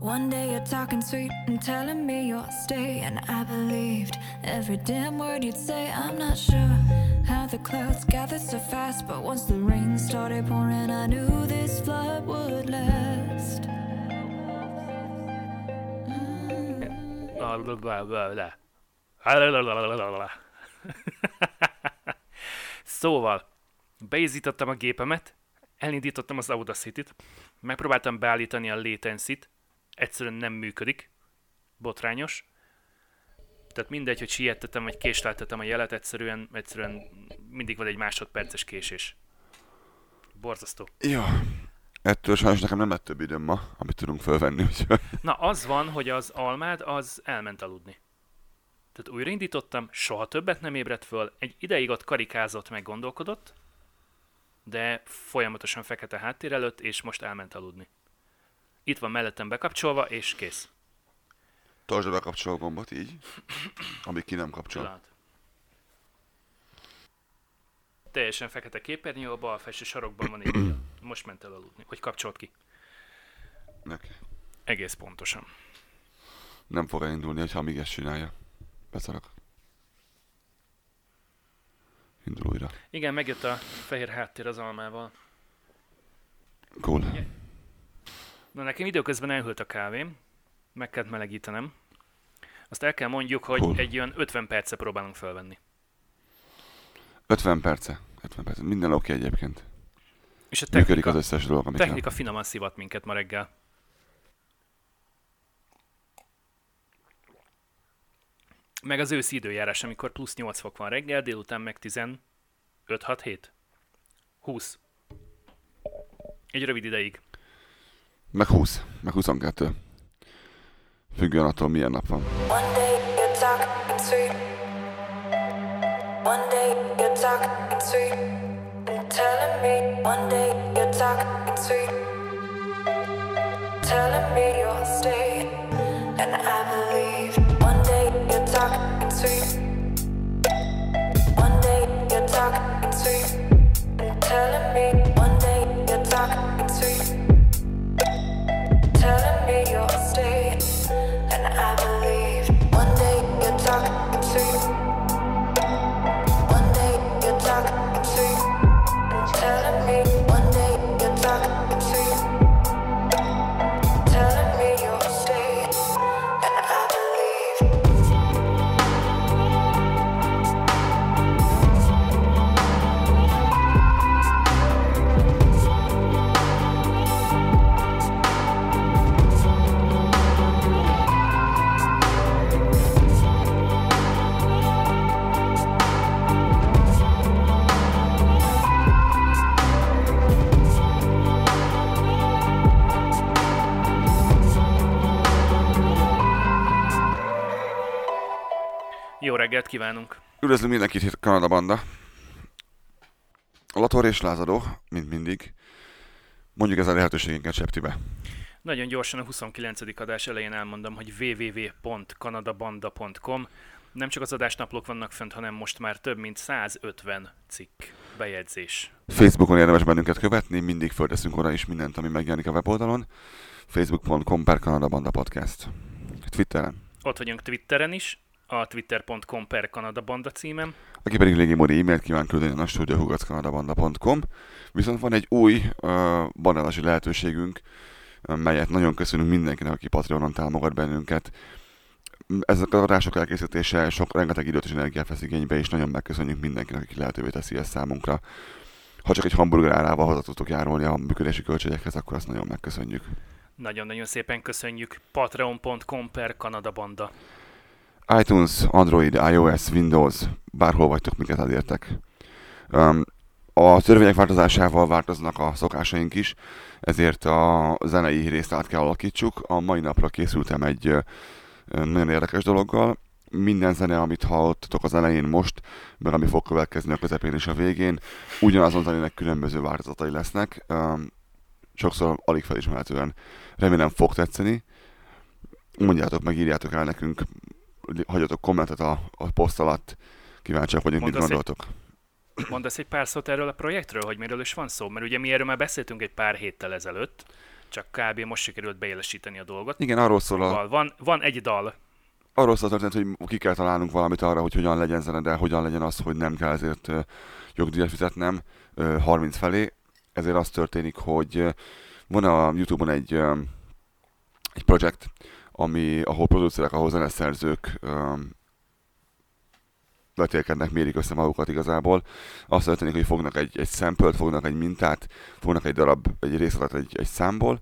One day you're talking sweet and telling me you'll stay, and I believed every damn word you'd say. I'm not sure how the clouds gathered so fast, but once the rain started pouring, I knew this flood would last. Szóval, beizítottam a gépemet, elindítottam az Audacity-t, megpróbáltam beállítani a latency-t, egyszerűen nem működik, botrányos. Tehát mindegy, hogy siettetem, vagy késleltetem a jelet, egyszerűen, egyszerűen mindig van egy másodperces késés. Borzasztó. Jó. Ettől sajnos nekem nem lett több időm ma, amit tudunk fölvenni, úgyhogy... Na, az van, hogy az almád az elment aludni. Tehát újraindítottam, soha többet nem ébredt föl, egy ideig ott karikázott, meg gondolkodott, de folyamatosan fekete háttér előtt, és most elment aludni. Itt van mellettem bekapcsolva, és kész. Tartsd a bekapcsoló gombot így, amíg ki nem kapcsol. Pillanat. Teljesen fekete képernyő, a bal felső sarokban van egy Most ment el aludni. Hogy kapcsolt ki? Neki. Egész pontosan. Nem fog elindulni, ha még ezt csinálja. Beszarak. Indul újra. Igen, megjött a fehér háttér az almával. Cool. Na nekem időközben elhűlt a kávém, meg kellett melegítenem. Azt el kell mondjuk, hogy Cool. egy olyan 50 perce próbálunk felvenni. 50 perce. 50 perce. Minden oké egyébként. És a Működik technika, az összes dolog, amit kell. technika finoman szivat minket ma reggel. Meg az őszi időjárás, amikor plusz 8 fok van reggel, délután meg 15 6 7 20. Egy rövid ideig. Meg 20. Meg 22. Függően attól milyen nap van. Telling me talking Jó reggelt kívánunk! Üdvözlünk mindenkit itt Kanada Banda. Lator és lázadó, mint mindig. Mondjuk ez a lehetőségünket Septibe. Nagyon gyorsan a 29. adás elején elmondom, hogy www.kanadabanda.com nem csak az adásnaplók vannak fönt, hanem most már több mint 150 cikk bejegyzés. Facebookon érdemes bennünket követni, mindig földeszünk oda is mindent, ami megjelenik a weboldalon. Facebook.com per Kanada Banda Podcast. Twitteren. Ott vagyunk Twitteren is, a twitter.com per Kanada Banda címem. Aki pedig Légi Móri e-mailt kíván küldeni a studiohugackanadabanda.com. Viszont van egy új uh, bandálási lehetőségünk, melyet nagyon köszönünk mindenkinek, aki Patreonon támogat bennünket. Ezek az adások elkészítése sok rengeteg időt és energiát vesz igénybe, és nagyon megköszönjük mindenkinek, aki lehetővé teszi ezt számunkra. Ha csak egy hamburger árával hozzá tudtok járulni a működési költségekhez, akkor azt nagyon megköszönjük. Nagyon-nagyon szépen köszönjük. Patreon.com per Kanada Banda. iTunes, Android, iOS, Windows, bárhol vagytok, minket elértek. Um, a törvények változásával változnak a szokásaink is, ezért a zenei részt át kell alakítsuk. A mai napra készültem egy nagyon érdekes dologgal. Minden zene, amit hallottatok az elején most, meg ami fog következni a közepén és a végén, ugyanazon zenének különböző változatai lesznek. Sokszor alig felismerhetően. Remélem fog tetszeni. Mondjátok meg, írjátok el nekünk, hagyjatok kommentet a, a poszt alatt. Kíváncsiak vagyunk, mit Mondasz egy- gondoltok. Mondasz egy pár szót erről a projektről, hogy miről is van szó? Mert ugye mi erről már beszéltünk egy pár héttel ezelőtt, csak kb. most sikerült beélesíteni a dolgot. Igen, arról szól a, Szóval van, van egy dal, arról szól a történet, hogy ki kell találnunk valamit arra, hogy hogyan legyen zene, de hogyan legyen az, hogy nem kell ezért jogdíjat fizetnem ö, 30 felé. Ezért az történik, hogy van a Youtube-on egy, egy projekt, ami, ahol producerek, ahol zeneszerzők ö, vetélkednek, mérik össze magukat igazából. Azt történik, hogy fognak egy, egy sample fognak egy mintát, fognak egy darab, egy részletet egy, egy számból,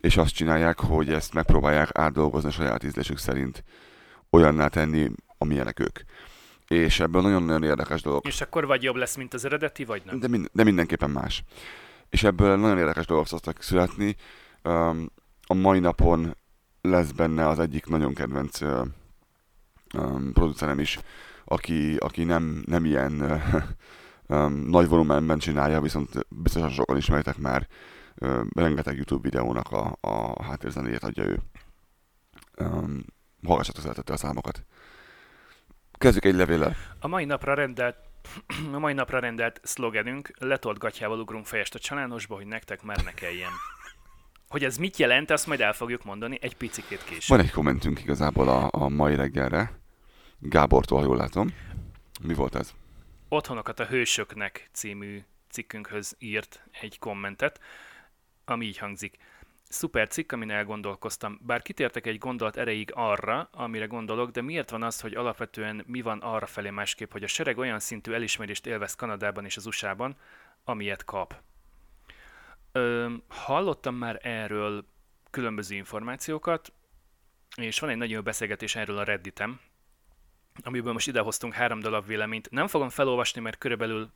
és azt csinálják, hogy ezt megpróbálják átdolgozni a saját ízlésük szerint olyanná tenni, amilyenek ők. És ebből nagyon-nagyon érdekes dolgok. és akkor vagy jobb lesz, mint az eredeti, vagy nem. De, mind, de mindenképpen más. És ebből nagyon érdekes dolgok szoktak születni. Um, a mai napon lesz benne az egyik nagyon kedvenc uh, um, producerem is, aki, aki nem, nem ilyen uh, um, nagy volumenben csinálja, viszont biztosan sokan ismeritek már, uh, rengeteg YouTube videónak a, a háttérzenéjét adja ő. Um, hallgassatok szeretettel a számokat. Kezdjük egy levéllel. A mai napra rendelt a mai napra rendelt szlogenünk, letolt gatyával ugrunk fejest a csalánosba, hogy nektek már ne kelljen. Hogy ez mit jelent, azt majd el fogjuk mondani egy picikét később. Van egy kommentünk igazából a, a mai reggelre. Gábortól, ha jól látom. Mi volt ez? Otthonokat a hősöknek című cikkünkhöz írt egy kommentet, ami így hangzik. Szuper cikk, amin elgondolkoztam. Bár kitértek egy gondolat erejéig arra, amire gondolok, de miért van az, hogy alapvetően mi van arra felé másképp, hogy a sereg olyan szintű elismerést élvez Kanadában és az USA-ban, amilyet kap? Ö, hallottam már erről különböző információkat, és van egy nagyon jó beszélgetés erről a Redditem, amiből most idehoztunk három darab véleményt. Nem fogom felolvasni, mert körülbelül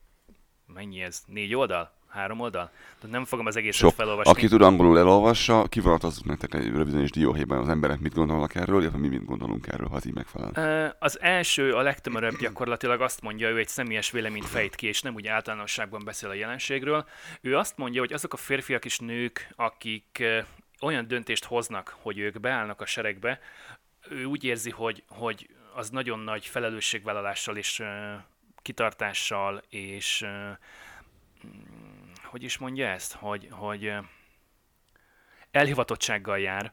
mennyi ez? Négy oldal? Három oldal? De nem fogom az egészet Sok. felolvasni. Aki tud angolul elolvassa, kivonatozzuk nektek egy rövidítés dióhéjban az emberek mit gondolnak erről, illetve mi mit gondolunk erről, ha az így megfelel. Az első, a legtömörebb gyakorlatilag azt mondja, ő egy személyes véleményt fejt ki, és nem úgy általánosságban beszél a jelenségről. Ő azt mondja, hogy azok a férfiak és nők, akik olyan döntést hoznak, hogy ők beállnak a seregbe, ő úgy érzi, hogy, hogy az nagyon nagy felelősségvállalással és kitartással, és hogy is mondja ezt, hogy, hogy elhivatottsággal jár,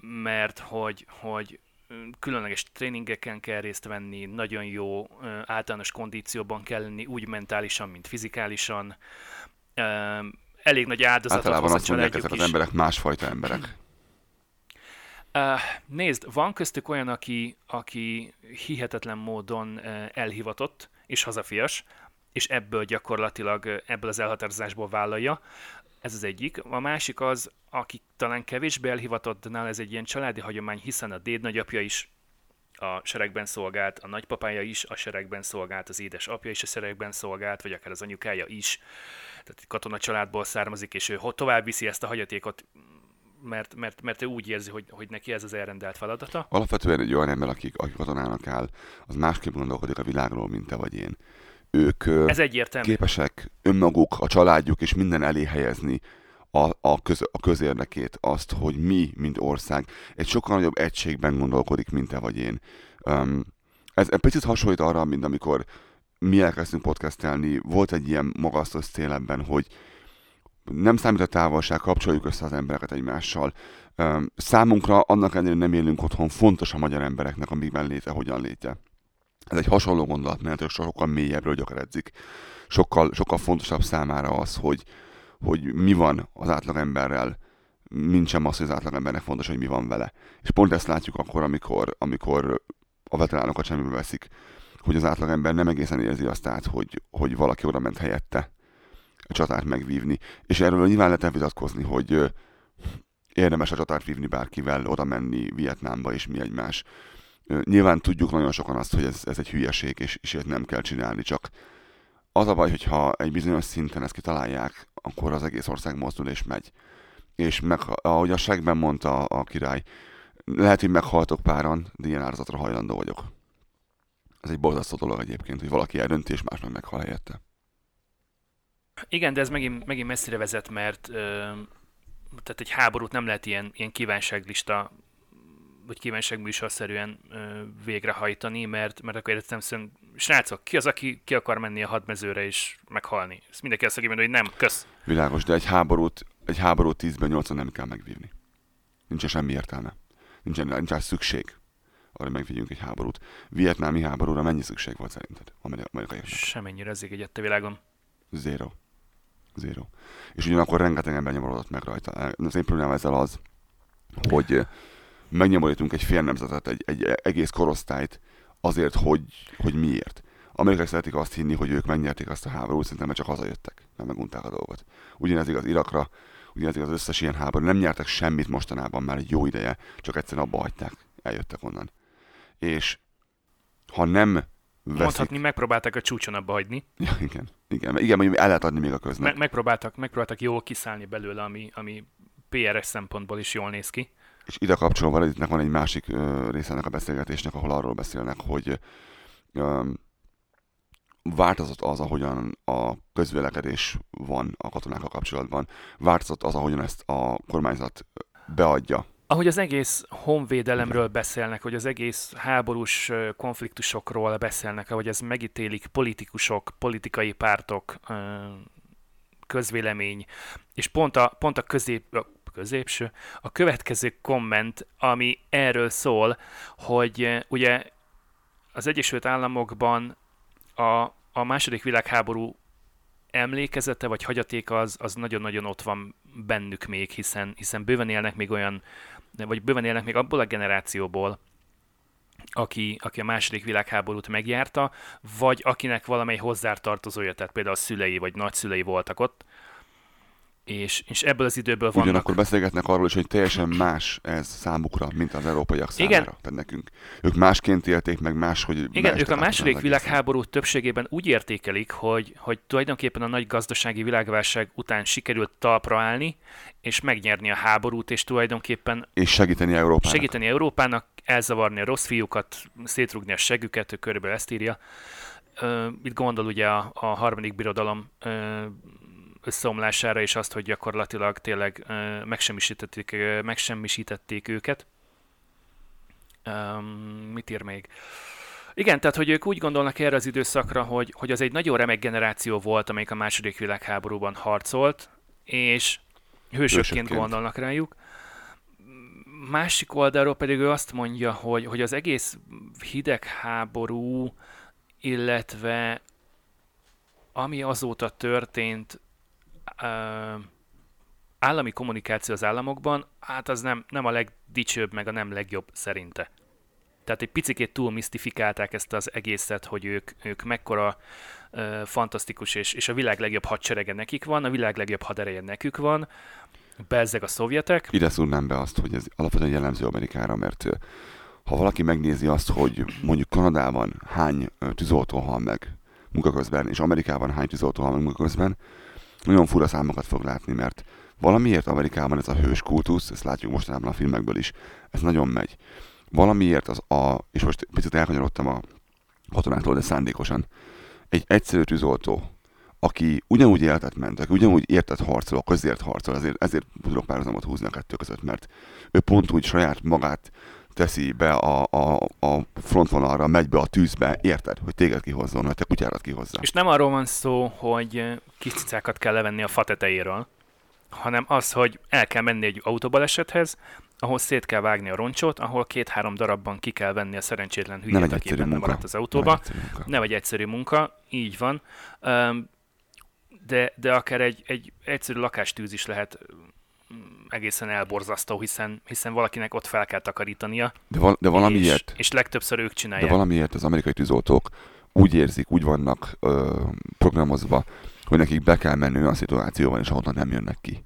mert hogy, hogy különleges tréningeken kell részt venni, nagyon jó általános kondícióban kell lenni, úgy mentálisan, mint fizikálisan. Elég nagy áldozatot Általában azt mondják ezek családjuk az is. emberek másfajta emberek. Uh, nézd, van köztük olyan, aki, aki hihetetlen módon elhivatott és hazafias, és ebből gyakorlatilag, ebből az elhatározásból vállalja. Ez az egyik. A másik az, aki talán kevésbé elhivatott, de nála ez egy ilyen családi hagyomány, hiszen a dédnagyapja is a seregben szolgált, a nagypapája is a seregben szolgált, az édesapja is a seregben szolgált, vagy akár az anyukája is. Tehát katona családból származik, és ő tovább viszi ezt a hagyatékot, mert, mert, mert ő úgy érzi, hogy, hogy neki ez az elrendelt feladata. Alapvetően egy olyan ember, akik, akik katonának áll, az másképp gondolkodik a világról, mint te vagy én. Ők Ez egyértelmű. képesek önmaguk, a családjuk és minden elé helyezni a, a, köz, a közérdekét, azt, hogy mi, mint ország, egy sokkal nagyobb egységben gondolkodik, mint te vagy én. Um, ez egy picit hasonlít arra, mint amikor mi elkezdtünk podcastelni, volt egy ilyen magasztos cél ebben, hogy nem számít a távolság, kapcsoljuk össze az embereket egymással. Um, számunkra, annak ellenére nem élünk otthon, fontos a magyar embereknek, amikben léte, hogyan léte. Ez egy hasonló gondolat, mert sokkal mélyebről gyökeredzik. Sokkal, sokkal fontosabb számára az, hogy, hogy mi van az átlagemberrel, mint sem az, hogy az átlagembernek fontos, hogy mi van vele. És pont ezt látjuk akkor, amikor, amikor a veteránokat semmibe veszik, hogy az átlagember nem egészen érzi azt át, hogy, hogy valaki oda ment helyette a csatát megvívni. És erről nyilván lehet vitatkozni, hogy érdemes a csatát vívni bárkivel, oda menni Vietnámba és mi egymás. Nyilván tudjuk nagyon sokan azt, hogy ez, ez egy hülyeség, és, és ilyet nem kell csinálni, csak az a baj, hogyha egy bizonyos szinten ezt kitalálják, akkor az egész ország mozdul és megy. És meg, ahogy a segben mondta a király, lehet, hogy meghaltok páran, de ilyen áldozatra hajlandó vagyok. Ez egy borzasztó dolog egyébként, hogy valaki eldönti, és más meg meghal helyette. Igen, de ez megint, megint messzire vezet, mert ö, tehát egy háborút nem lehet ilyen, ilyen kívánságlista vagy kívánságműsorszerűen ö, végrehajtani, mert, mert akkor egyszerűen srácok, ki az, aki ki akar menni a hadmezőre és meghalni? Ezt mindenki azt mondani, hogy nem, kösz. Világos, de egy háborút, egy háborút 10-ben 8 nem kell megvívni. Nincsen semmi értelme. Nincsen, nincsen szükség arra megvigyünk egy háborút. Vietnámi háborúra mennyi szükség volt szerinted? Amerikaiaknak? Semennyire ez egy a világon. Zero. Zero. És ugyanakkor rengeteg ember nyomorodott meg rajta. Az én problémám ezzel az, hogy megnyomorítunk egy fél nemzetet, egy, egy egész korosztályt azért, hogy, hogy miért. Amerikai szeretik azt hinni, hogy ők megnyerték azt a háborút, szerintem mert csak hazajöttek, nem megunták a dolgot. Ugyanez igaz Irakra, ugyanez igaz az összes ilyen háború. Nem nyertek semmit mostanában már egy jó ideje, csak egyszerűen abba hagyták, eljöttek onnan. És ha nem veszik... Mondhatni, megpróbálták a csúcson abba hagyni. Ja, igen, igen, igen, mondjuk el lehet adni még a köznek. Me- megpróbáltak, megpróbáltak jól kiszállni belőle, ami, ami PRS szempontból is jól néz ki. És ide kapcsolva itt van egy másik uh, része ennek a beszélgetésnek, ahol arról beszélnek, hogy változott az, ahogyan a közvélekedés van a katonákkal kapcsolatban, változott az, ahogyan ezt a kormányzat beadja. Ahogy az egész honvédelemről beszélnek, hogy az egész háborús konfliktusokról beszélnek, ahogy ez megítélik politikusok, politikai pártok, közvélemény, és pont a, pont a közép, középső, a következő komment, ami erről szól, hogy ugye az Egyesült Államokban a, a második világháború emlékezete vagy hagyatéka az, az nagyon-nagyon ott van bennük még, hiszen, hiszen bőven élnek még olyan, vagy bőven élnek még abból a generációból, aki, aki a második világháborút megjárta, vagy akinek valamely hozzátartozója, tehát például a szülei vagy nagyszülei voltak ott, és, és ebből az időből vannak... Ugyanakkor beszélgetnek arról is, hogy teljesen más ez számukra, mint az európaiak számára, Igen. tehát nekünk. Ők másként élték meg máshogy... Igen, ők a második világháború többségében úgy értékelik, hogy, hogy tulajdonképpen a nagy gazdasági világválság után sikerült talpra állni, és megnyerni a háborút, és tulajdonképpen... És segíteni Európának. Segíteni Európának, elzavarni a rossz fiúkat, szétrugni a següket, ő körülbelül ezt írja. Itt gondol ugye a, a harmadik birodalom összeomlására, és azt, hogy gyakorlatilag tényleg megsemmisítették, megsemmisítették őket. Um, mit ír még? Igen, tehát hogy ők úgy gondolnak erre az időszakra, hogy, hogy az egy nagyon remek generáció volt, amelyik a második világháborúban harcolt, és hősökként, hősökként gondolnak rájuk. Másik oldalról pedig ő azt mondja, hogy, hogy az egész hidegháború, illetve ami azóta történt, állami kommunikáció az államokban, hát az nem, nem a legdicsőbb, meg a nem legjobb szerinte. Tehát egy picit túl misztifikálták ezt az egészet, hogy ők, ők mekkora uh, fantasztikus, és, és a világ legjobb hadserege nekik van, a világ legjobb hadereje nekük van, bezzeg a szovjetek. Ide szúrnám be azt, hogy ez alapvetően jellemző Amerikára, mert ha valaki megnézi azt, hogy mondjuk Kanadában hány tűzoltó hal meg munkaközben, és Amerikában hány tűzoltó hal meg munkaközben, nagyon fura számokat fog látni, mert valamiért Amerikában ez a hős kultusz, ezt látjuk mostanában a filmekből is, ez nagyon megy. Valamiért az a, és most picit elkanyarodtam a katonáktól, de szándékosan, egy egyszerű tűzoltó, aki ugyanúgy életet ment, aki ugyanúgy értett harcol, közért harcol, ezért, ezért tudok párhuzamot húzni a kettő között, mert ő pont úgy saját magát teszi be a, a, a frontvonalra, megy be a tűzbe, érted, hogy téged kihozzon, hogy te kutyárat kihozzá. És nem arról van szó, hogy kis cicákat kell levenni a fa tetejéről, hanem az, hogy el kell menni egy autóbalesethez, ahol szét kell vágni a roncsot, ahol két-három darabban ki kell venni a szerencsétlen hülyét, aki benne munka. maradt az autóba. Nem egy egyszerű munka, így van. De, de akár egy, egy egyszerű lakástűz is lehet egészen elborzasztó, hiszen, hiszen valakinek ott fel kell takarítania. De, val- de valamiért... És, és legtöbbször ők csinálják. De valamiért az amerikai tűzoltók úgy érzik, úgy vannak ö, programozva, hogy nekik be kell menni olyan szituációban, és ahonnan nem jönnek ki.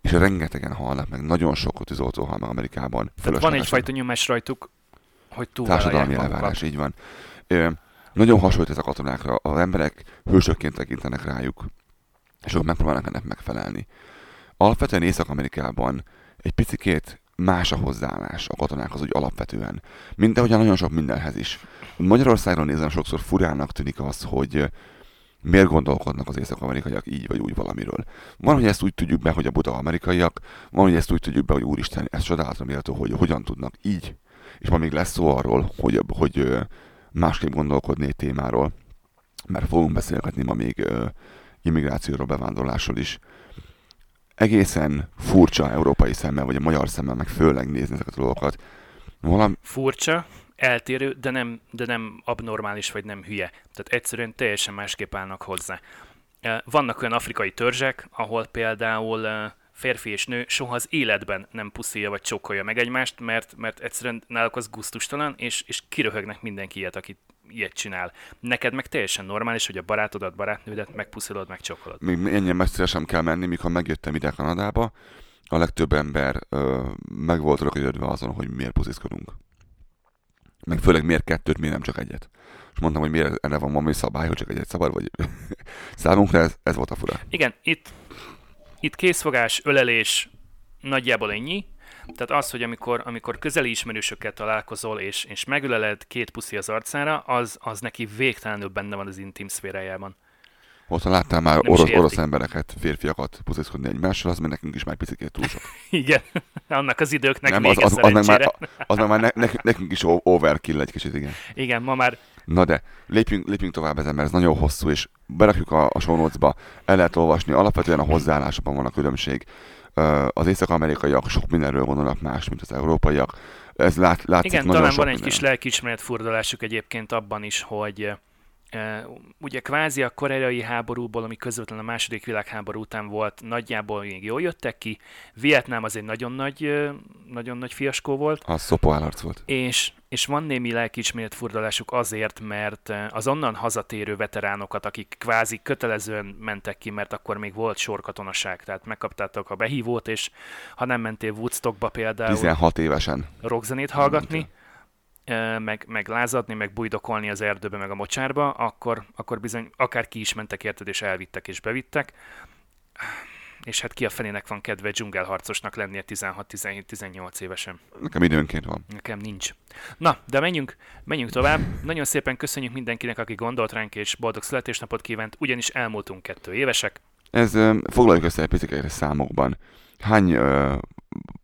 És rengetegen halnak meg, nagyon sok tűzoltó hal meg Amerikában. Tehát van egyfajta nyomás rajtuk, hogy túl Társadalmi elvárás, így van. Ö, nagyon hasonlít ez a katonákra. Az emberek hősökként tekintenek rájuk, és ők megpróbálnak ennek megfelelni. Alapvetően Észak-Amerikában egy picikét más a hozzáállás a katonákhoz úgy alapvetően. Mint ahogyan nagyon sok mindenhez is. Magyarországról nézem sokszor furának tűnik az, hogy miért gondolkodnak az észak-amerikaiak így vagy úgy valamiről. Van, hogy ezt úgy tudjuk be, hogy a buta amerikaiak, van, hogy ezt úgy tudjuk be, hogy úristen, ez csodálatra méltó, hogy hogyan tudnak így. És ma még lesz szó arról, hogy, hogy másképp gondolkodni egy témáról, mert fogunk beszélgetni ma még immigrációról, bevándorlásról is. Egészen furcsa európai szemmel, vagy a magyar szemmel meg főleg nézni ezeket a dolgokat. Valami... Furcsa, eltérő, de nem, de nem abnormális, vagy nem hülye. Tehát egyszerűen teljesen másképp állnak hozzá. Vannak olyan afrikai törzsek, ahol például férfi és nő soha az életben nem puszilja vagy csókolja meg egymást, mert, mert egyszerűen náluk az guztustalan, és, és kiröhögnek mindenki ilyet, aki ilyet csinál. Neked meg teljesen normális, hogy a barátodat, barátnődet megpuszilod, megcsókolod. Még ennyien messzire sem kell menni, mikor megjöttem ide Kanadába, a legtöbb ember ö, meg volt rögödve azon, hogy miért puszizkodunk. Meg főleg miért kettőt, miért nem csak egyet. És mondtam, hogy miért erre van valami szabály, hogy csak egyet szabad, vagy számunkra ez, ez volt a fura. Igen, itt itt készfogás, ölelés, nagyjából ennyi. Tehát az, hogy amikor, amikor közeli ismerősökkel találkozol, és, és megöleled két puszi az arcára, az, az neki végtelenül benne van az intim szférájában. Otthon láttál már orosz, orosz embereket, férfiakat puszizkodni egymással, az még nekünk is már picit túl sok. igen, annak az időknek nem, az, az, az, meg már, az meg már ne, ne, nekünk is overkill egy kicsit, igen. Igen, ma már Na de, lépjünk, lépjünk tovább ezen, mert ez nagyon hosszú, és berakjuk a, a show notes-ba, el lehet olvasni, alapvetően a hozzáállásban van a különbség. Az észak-amerikaiak sok mindenről gondolnak más, mint az európaiak. Ez lát, látszik Igen, nagyon talán van egy minden. kis lelkiismeret furdalásuk egyébként abban is, hogy ugye kvázi a koreai háborúból, ami közvetlenül a második világháború után volt, nagyjából még jól jöttek ki. Vietnám az egy nagyon nagy, nagyon nagy fiaskó volt. Az szopóállarc volt. És, és van némi lelkiismeret furdalásuk azért, mert az onnan hazatérő veteránokat, akik kvázi kötelezően mentek ki, mert akkor még volt sorkatonaság, tehát megkaptátok a behívót, és ha nem mentél Woodstockba például... 16 évesen. Rockzenét hallgatni, meg, meg lázadni, meg bujdokolni az erdőbe, meg a mocsárba, akkor, akkor bizony akár ki is mentek érted, és elvittek és bevittek. És hát ki a fenének van kedve dzsungelharcosnak lennie 16-17-18 évesen? Nekem időnként van. Nekem nincs. Na, de menjünk, menjünk tovább. Nagyon szépen köszönjük mindenkinek, aki gondolt ránk, és boldog születésnapot kívánt, ugyanis elmúltunk kettő évesek. Ez, foglaljuk össze picit számokban. Hány uh,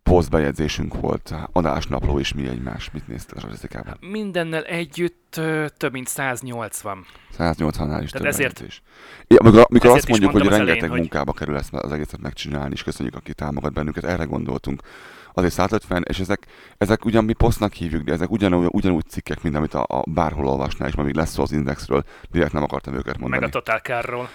posztbejegyzésünk volt, adásnapló és mi egymás. Mit néztél a statisztikában? Mindennel együtt ö, több mint 180. 180-nál is Tehát több ezért, is. Ja, amikor, amikor azt mondjuk, hogy rengeteg elején, munkába hogy... kerül ezt az egészet megcsinálni, és köszönjük, aki támogat bennünket, erre gondoltunk. Azért 150, és ezek, ezek ugyan mi posztnak hívjuk, de ezek ugyanúgy, ugyanúgy cikkek, mint amit a, a bárhol olvasnál, és még lesz szó az Indexről, direkt nem akartam őket mondani. Meg a Total Car-ról.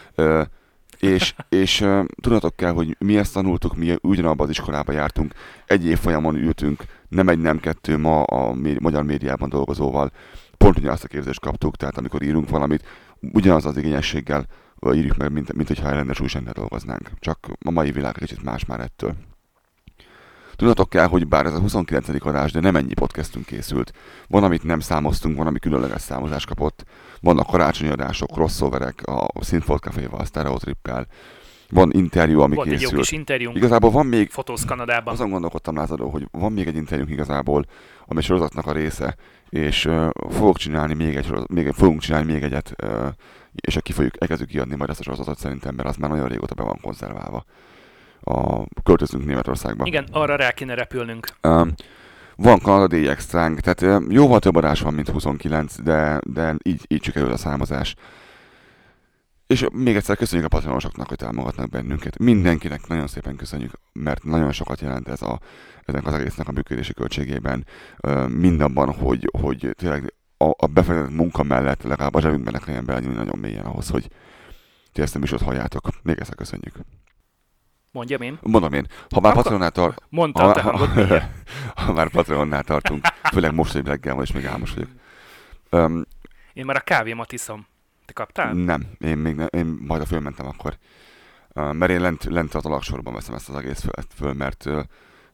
És, és tudatok kell, hogy mi ezt tanultuk, mi ugyanabban az iskolába jártunk, egy év folyamon ültünk, nem egy, nem kettő ma a magyar médiában dolgozóval, pont ugyanazt a képzést kaptuk, tehát amikor írunk valamit, ugyanaz az igényességgel írjuk meg, mint, mint hogyha rendes újságnál dolgoznánk. Csak a mai világ kicsit más már ettől. Tudatok kell, hogy bár ez a 29. adás, de nem ennyi podcastünk készült. Van, amit nem számoztunk, van, ami különleges számozás kapott. Vannak karácsonyi adások, crossoverek, a Synthfold Café-val, a Stereotrippel. Van interjú, ami Volt készült. egy jó kis interjúnk. Igazából van még... Fotóz Kanadában. Azon gondolkodtam, Lázadó, hogy van még egy interjúnk igazából, ami sorozatnak a része, és uh, fogok csinálni még egy, még, fogunk csinálni még egyet, uh, és ki fogjuk, elkezdjük kiadni majd ezt a sorozatot szerintem, mert az már nagyon régóta be van konzerválva a költözünk Németországba. Igen, arra rá kéne repülnünk. Um, van kanadai extránk, tehát jóval több adás van, mint 29, de, de így, így sikerül a számozás. És még egyszer köszönjük a patronosoknak, hogy támogatnak bennünket. Mindenkinek nagyon szépen köszönjük, mert nagyon sokat jelent ez a, ennek az egésznek a működési költségében. Mindabban, hogy, hogy tényleg a, a befektetett munka mellett legalább a zsebünkben ne kelljen belenyúlni nagyon mélyen ahhoz, hogy ti ezt a műsort halljátok. Még egyszer köszönjük. Mondjam én? Mondom én. Ha már Patreonnál tar... Mondtam, ha, te hangod, ha, ha már Patreonnál tartunk, főleg most, hogy reggel van, és még álmos vagyok. Um, én már a kávémat iszom. Te kaptál? Nem, én még ne, én majd a fölmentem akkor. Uh, mert én lent, lent a laksorban veszem ezt az egész föl, föl mert uh,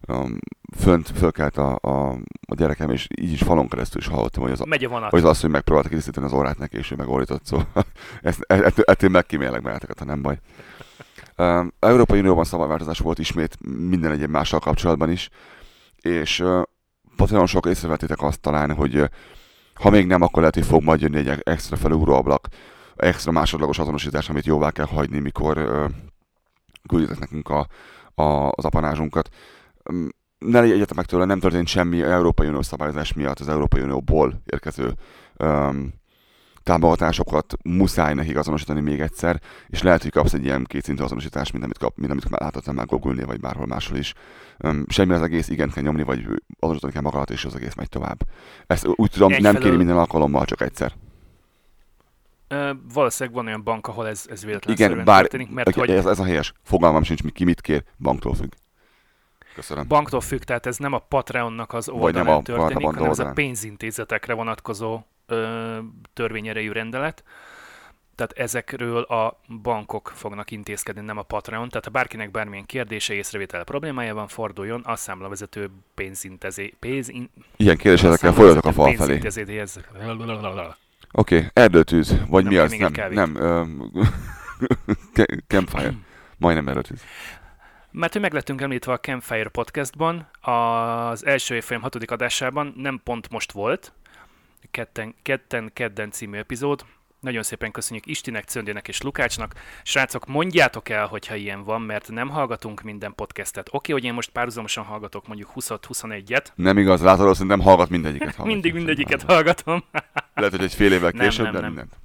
um, fönt fölkelt a, a, a gyerekem, és így is falon keresztül is hallottam, hogy az, Megy a vonat. hogy az, hogy megpróbáltak készíteni az órát neki, és ő megordított, szóval ezt, ettől, ettől megkímélek benneteket, ha nem baj. Európai Unióban szabályváltozás volt ismét minden egyéb mással kapcsolatban is, és nagyon sok észrevettétek azt talán, hogy ha még nem, akkor lehet, hogy fog majd jönni egy extra felugró ablak, extra másodlagos azonosítás, amit jóvá kell hagyni, mikor külditek nekünk a, a, az apanázsunkat. Ne legyetek meg tőle, nem történt semmi Európai Unió szabályozás miatt az Európai Unióból érkező um, támogatásokat muszáj nekik azonosítani még egyszer, és lehet, hogy kapsz egy ilyen kétszintű azonosítást, mint amit, kap, mint amit láthattam már google vagy bárhol máshol is. Semmi az egész, igen kell nyomni, vagy azonosítani kell magadat, és az egész megy tovább. Ezt úgy tudom, Egyfelől... nem kéri minden alkalommal, csak egyszer. Ö, valószínűleg van olyan bank, ahol ez, ez véletlenül Igen, bár történik, mert hogy... ez, ez a helyes. Fogalmam sincs, ki mit kér, banktól függ. Köszönöm. Banktól függ, tehát ez nem a Patreonnak az oldalán történik, hanem ez a pénzintézetekre vonatkozó ö, törvényerejű rendelet. Tehát ezekről a bankok fognak intézkedni, nem a Patreon. Tehát ha bárkinek bármilyen kérdése, észrevétele problémája van, forduljon a számlavezető pénzintezé... Pénzin... Ilyen kérdésekkel folyatok a fal felé. Oké, okay, erdőtűz, vagy nem, mi az? Nem, nem, uh, campfire. Majdnem erdőtűz. Mert hogy meglettünk említve a Campfire podcastban, az első évfolyam hatodik adásában nem pont most volt, ketten, ketten kedden című epizód. Nagyon szépen köszönjük Istinek, Cöndének és Lukácsnak. Srácok, mondjátok el, hogyha ilyen van, mert nem hallgatunk minden podcastet. Oké, hogy én most párhuzamosan hallgatok mondjuk 20-21-et. Nem igaz, látod, szerintem hallgat mindegyiket. Hallgat, Mindig mindegyiket hallgatom. Lehet, hogy egy fél évvel később, nem, nem, de nem. mindent.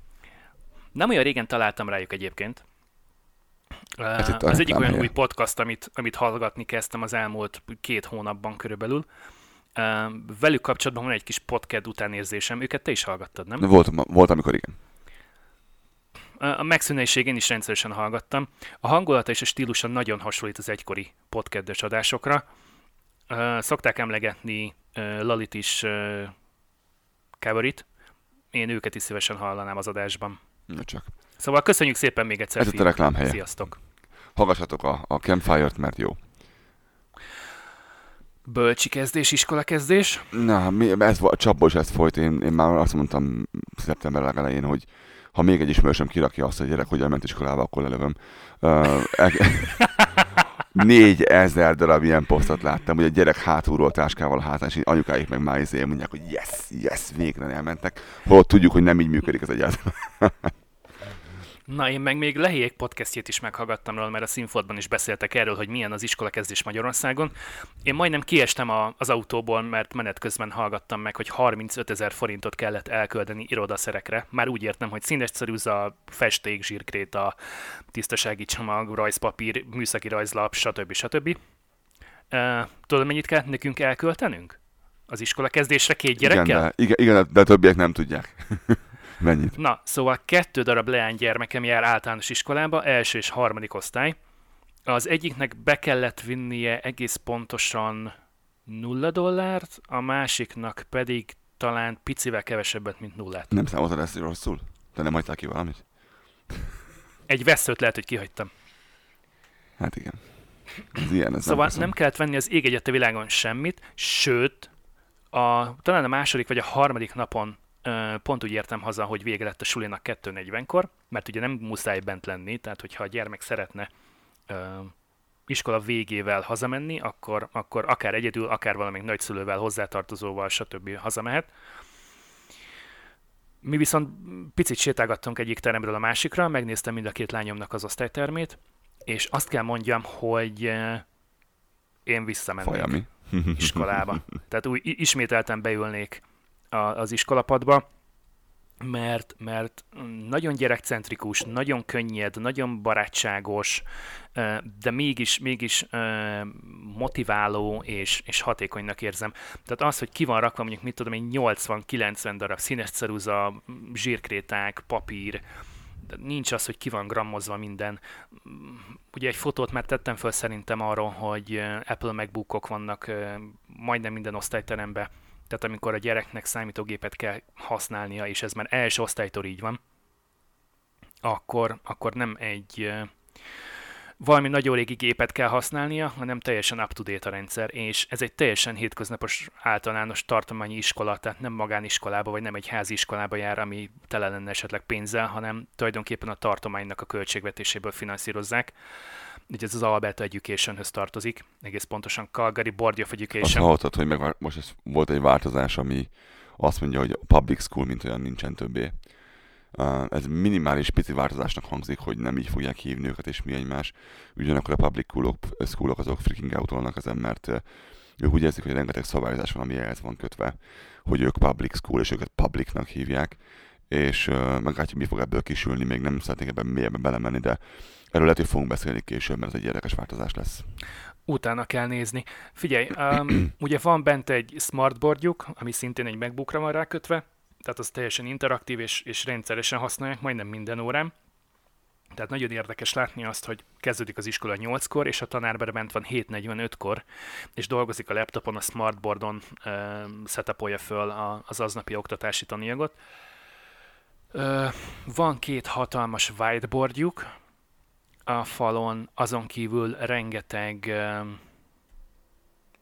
Nem olyan régen találtam rájuk egyébként. Hát az egyik olyan új podcast, amit, amit hallgatni kezdtem az elmúlt két hónapban körülbelül. Velük kapcsolatban van egy kis podcast utánérzésem. Őket te is hallgattad, nem? Volt, volt amikor igen. A megszűnésig én is rendszeresen hallgattam. A hangulata és a stílusa nagyon hasonlít az egykori podcast adásokra. Szokták emlegetni Lalit is coverit. Én őket is szívesen hallanám az adásban. Na csak. Szóval köszönjük szépen még egyszer. Ez a reklám helye. Sziasztok. Hallgassatok a, a Campfire-t, mert jó. Bölcsi kezdés, iskola kezdés? Na, mi, ez, a csapból is ez folyt. Én, én már azt mondtam szeptember legelején, hogy ha még egy ismerősöm kirakja azt, hogy gyerek hogy elment iskolába, akkor lelövöm. Uh, négy ezer darab ilyen posztot láttam, hogy a gyerek hátulról táskával hátán, és anyukáik meg már izé mondják, hogy yes, yes, végre elmentek. Holott tudjuk, hogy nem így működik az egyáltalán. Na, én meg még Lehéjék podcastjét is meghallgattam róla, mert a Színfotban is beszéltek erről, hogy milyen az iskolakezdés Magyarországon. Én majdnem kiestem a, az autóból, mert menet közben hallgattam meg, hogy 35 ezer forintot kellett elkölteni irodaszerekre. Már úgy értem, hogy színes ceruza, festék, zsírkréta, tisztasági csomag, rajzpapír, műszaki rajzlap, stb. stb. Uh, tudod, mennyit kell nekünk elköltenünk? Az iskola kezdésre két gyerekkel? Igen, de, igen, igen, de a többiek nem tudják. Mennyit? Na, szóval kettő darab leánygyermekem jár általános iskolába, első és harmadik osztály. Az egyiknek be kellett vinnie egész pontosan nulla dollárt, a másiknak pedig talán picivel kevesebbet, mint nullát. Nem számoltad ezt rosszul? Te nem hagytál ki valamit? Egy veszőt lehet, hogy kihagytam. Hát igen. Ez ilyen, ez szóval nem, nem kellett venni az ég egyet a világon semmit, sőt, a, talán a második vagy a harmadik napon pont úgy értem haza, hogy vége lett a sulinak 2.40-kor, mert ugye nem muszáj bent lenni, tehát hogyha a gyermek szeretne iskola végével hazamenni, akkor, akkor akár egyedül, akár valamelyik nagyszülővel, hozzátartozóval, stb. hazamehet. Mi viszont picit sétálgattunk egyik teremről a másikra, megnéztem mind a két lányomnak az osztálytermét, és azt kell mondjam, hogy én visszamennék iskolába. Tehát úgy ismételten beülnék az iskolapadba, mert, mert nagyon gyerekcentrikus, nagyon könnyed, nagyon barátságos, de mégis, mégis motiváló és, és hatékonynak érzem. Tehát az, hogy ki van rakva mondjuk, mit tudom én, 80-90 darab színes ceruza, zsírkréták, papír, de nincs az, hogy ki van grammozva minden. Ugye egy fotót már tettem föl szerintem arról, hogy Apple MacBookok vannak majdnem minden osztályteremben, tehát amikor a gyereknek számítógépet kell használnia, és ez már első osztálytól így van, akkor, akkor nem egy valami nagyon régi gépet kell használnia, hanem teljesen up-to-date a rendszer, és ez egy teljesen hétköznapos általános tartományi iskola, tehát nem magániskolába, vagy nem egy házi iskolába jár, ami tele lenne esetleg pénzzel, hanem tulajdonképpen a tartománynak a költségvetéséből finanszírozzák ugye ez az Alberta Educationhöz tartozik, egész pontosan Calgary Board of Education. Azt hallottad, hogy meg most ez volt egy változás, ami azt mondja, hogy a public school mint olyan nincsen többé. Ez minimális pici változásnak hangzik, hogy nem így fogják hívni őket és mi egymás. Ugyanakkor a public schoolok, schoolok azok freaking outolnak ezen, mert Ők úgy érzik, hogy rengeteg szabályozás van, ami ehhez van kötve, hogy ők public school, és őket publicnak hívják, és meglátjuk, mi fog ebből kisülni, még nem szeretnék ebben mélyebben belemenni, de erről lehet, hogy fogunk beszélni később, mert ez egy érdekes változás lesz. Utána kell nézni. Figyelj, um, ugye van bent egy smartboardjuk, ami szintén egy MacBookra van rákötve, tehát az teljesen interaktív és, és rendszeresen használják, majdnem minden órán. Tehát nagyon érdekes látni azt, hogy kezdődik az iskola 8-kor, és a tanár bent van 7.45-kor, és dolgozik a laptopon, a smartboardon, uh, setupolja föl az aznapi oktatási tananyagot. Uh, van két hatalmas whiteboardjuk a falon, azon kívül rengeteg uh,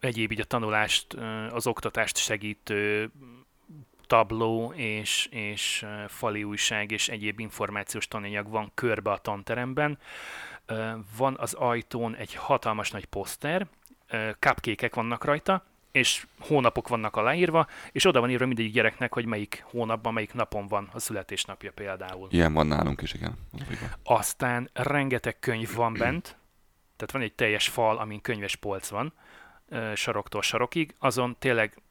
egyéb így a tanulást, uh, az oktatást segítő tabló és, és fali újság és egyéb információs tananyag van körbe a tanteremben. Van az ajtón egy hatalmas nagy poszter, cupcake vannak rajta, és hónapok vannak aláírva, és oda van írva mindegyik gyereknek, hogy melyik hónapban, melyik napon van a születésnapja például. Ilyen van nálunk is, igen. Aztán rengeteg könyv van bent, tehát van egy teljes fal, amin könyves polc van, saroktól sarokig, azon tényleg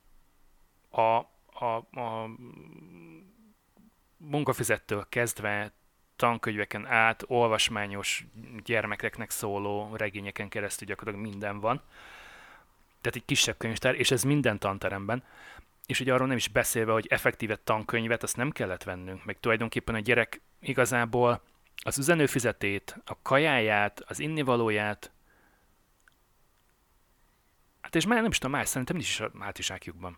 a a, a munkafizettől kezdve tankönyveken át, olvasmányos gyermekeknek szóló regényeken keresztül gyakorlatilag minden van. Tehát egy kisebb könyvtár, és ez minden tanteremben. És ugye arról nem is beszélve, hogy effektíve tankönyvet, azt nem kellett vennünk, meg tulajdonképpen a gyerek igazából az üzenőfizetét, a kajáját, az innivalóját, hát és már nem is tudom, más szerintem is a hátizsákjukban.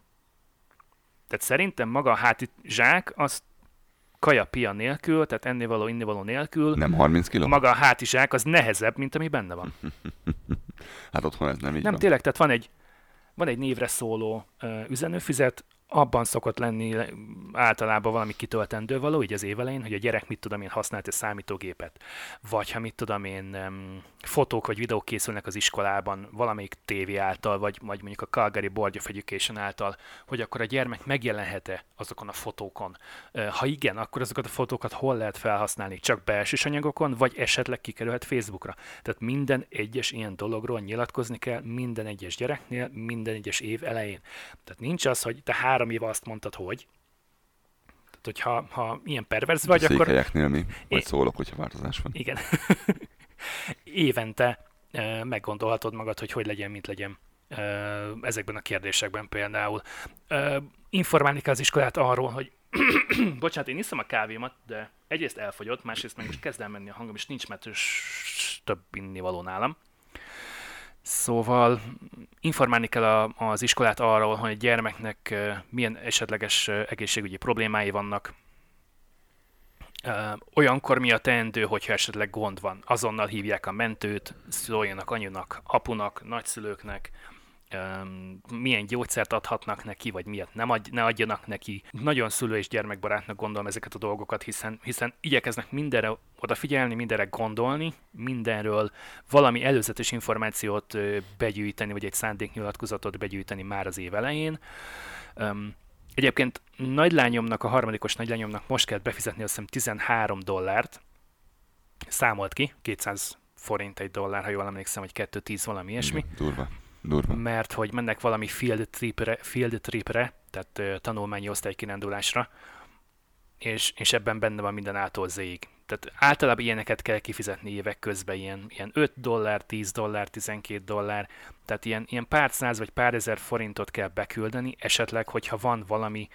Tehát szerintem maga a hátizsák, az kaja pia nélkül, tehát ennivaló, innivaló nélkül. Nem 30 kiló? Maga a hátizsák az nehezebb, mint ami benne van. hát otthon ez nem így Nem, van. tényleg, tehát van egy, van egy névre szóló üzenőfizet, abban szokott lenni általában valami kitöltendő való, így az évelején, hogy a gyerek mit tudom én használt a számítógépet, vagy ha mit tudom én fotók vagy videók készülnek az iskolában valamelyik tévé által, vagy, vagy mondjuk a Calgary Board of Education által, hogy akkor a gyermek megjelenhet-e azokon a fotókon. Ha igen, akkor azokat a fotókat hol lehet felhasználni? Csak belső anyagokon, vagy esetleg kikerülhet Facebookra. Tehát minden egyes ilyen dologról nyilatkozni kell minden egyes gyereknél, minden egyes év elején. Tehát nincs az, hogy te három éve azt mondtad, hogy, tehát, hogyha ha ilyen perverz vagy, a akkor... mi, vagy é... szólok, hogyha változás van. Igen. Évente meggondolhatod magad, hogy hogy legyen, mint legyen ezekben a kérdésekben például. Informálni kell az iskolát arról, hogy bocsánat, én iszom a kávémat, de egyrészt elfogyott, másrészt meg most kezd el menni a hangom, és nincs mert több való nálam. Szóval informálni kell a, az iskolát arról, hogy a gyermeknek milyen esetleges egészségügyi problémái vannak, olyankor mi a teendő, hogyha esetleg gond van. Azonnal hívják a mentőt, szóljanak anyunak, apunak, nagyszülőknek, milyen gyógyszert adhatnak neki, vagy miért nem adj, ne adjanak neki. Nagyon szülő és gyermekbarátnak gondolom ezeket a dolgokat, hiszen, hiszen igyekeznek mindenre odafigyelni, mindenre gondolni, mindenről valami előzetes információt begyűjteni, vagy egy szándéknyilatkozatot begyűjteni már az év elején. Egyébként nagylányomnak, a harmadikos nagylányomnak most kellett befizetni azt hiszem 13 dollárt, számolt ki, 200 forint egy dollár, ha jól emlékszem, vagy 210 valami ilyesmi. Durva Durva. mert hogy mennek valami field tripre, field tripre tehát uh, tanulmányi osztálykirándulásra, és, és ebben benne van minden ától zéig. Tehát általában ilyeneket kell kifizetni évek közben, ilyen, ilyen 5 dollár, 10 dollár, 12 dollár, tehát ilyen, ilyen pár száz vagy pár ezer forintot kell beküldeni, esetleg, hogyha van valami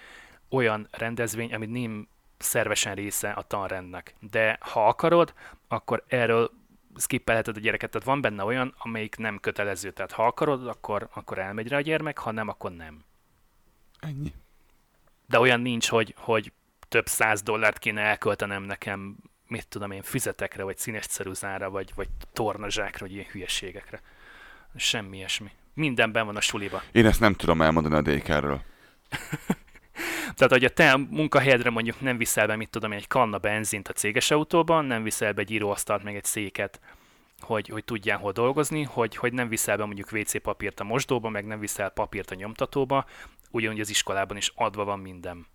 olyan rendezvény, ami nem szervesen része a tanrendnek. De ha akarod, akkor erről skippelheted a gyereket, tehát van benne olyan, amelyik nem kötelező, tehát ha akarod, akkor, akkor elmegy rá a gyermek, ha nem, akkor nem. Ennyi. De olyan nincs, hogy, hogy több száz dollárt kéne elköltenem nekem, mit tudom én, füzetekre, vagy színes ceruzára, vagy, vagy tornazsákra, vagy ilyen hülyeségekre. Semmi ilyesmi. Mindenben van a suliba. Én ezt nem tudom elmondani a DK-ről. Tehát, hogy a te munkahelyedre mondjuk nem viszel be, mit tudom egy kanna benzint a céges autóban, nem viszel be egy íróasztalt, meg egy széket, hogy, hogy tudjál hol dolgozni, hogy, hogy nem viszel be mondjuk WC papírt a mosdóba, meg nem viszel papírt a nyomtatóba, ugyanúgy az iskolában is adva van minden.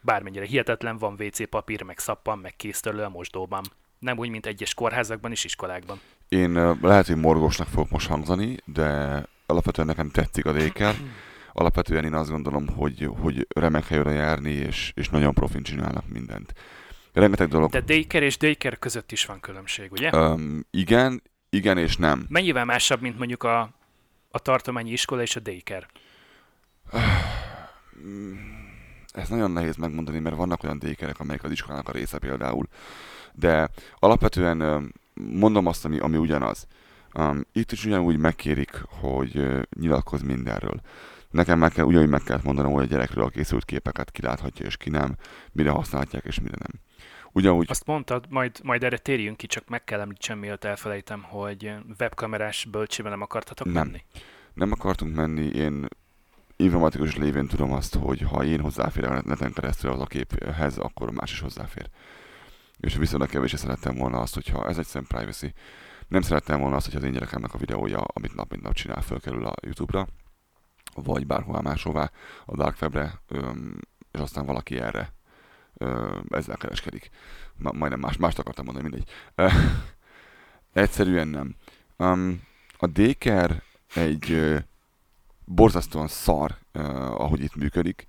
Bármennyire hihetetlen, van WC papír, meg szappan, meg kéztörlő a mosdóban. Nem úgy, mint egyes kórházakban és iskolákban. Én lehet, hogy morgósnak fogok most hangzani, de alapvetően nekem tetszik a déker. Alapvetően én azt gondolom, hogy, hogy remek helyre járni, és, és nagyon profin csinálnak mindent. Rengeteg dolog. De Daker és Daker között is van különbség, ugye? Um, igen, igen és nem. Mennyivel másabb, mint mondjuk a, a tartományi iskola és a Daker? Ez nagyon nehéz megmondani, mert vannak olyan dékerek, amelyek az iskolának a része például. De alapvetően mondom azt, ami, ami ugyanaz. Um, itt is ugyanúgy megkérik, hogy uh, nyilatkozz mindenről. Nekem meg kell, ugyanúgy meg kellett mondanom, hogy a gyerekről a készült képeket kiláthatja és ki nem, mire használhatják és mire nem. Ugyanúgy... Azt mondtad, majd, majd erre térjünk ki, csak meg kell említsem, mielőtt elfelejtem, hogy webkamerás bölcsében nem akartatok nem. menni? Nem akartunk menni, én informatikus lévén tudom azt, hogy ha én hozzáférek neten keresztül az a képhez, akkor más is hozzáfér. És viszonylag kevésbé szerettem volna azt, hogyha ez egy szem privacy, nem szerettem volna azt, hogy az én gyerekemnek a videója, amit nap mint nap csinál, fölkerül a YouTube-ra, vagy bárhová máshová, a Dark Webre, és aztán valaki erre ezzel kereskedik. Ma, majdnem más, mást akartam mondani, mindegy. Egyszerűen nem. A Déker egy borzasztóan szar, ahogy itt működik.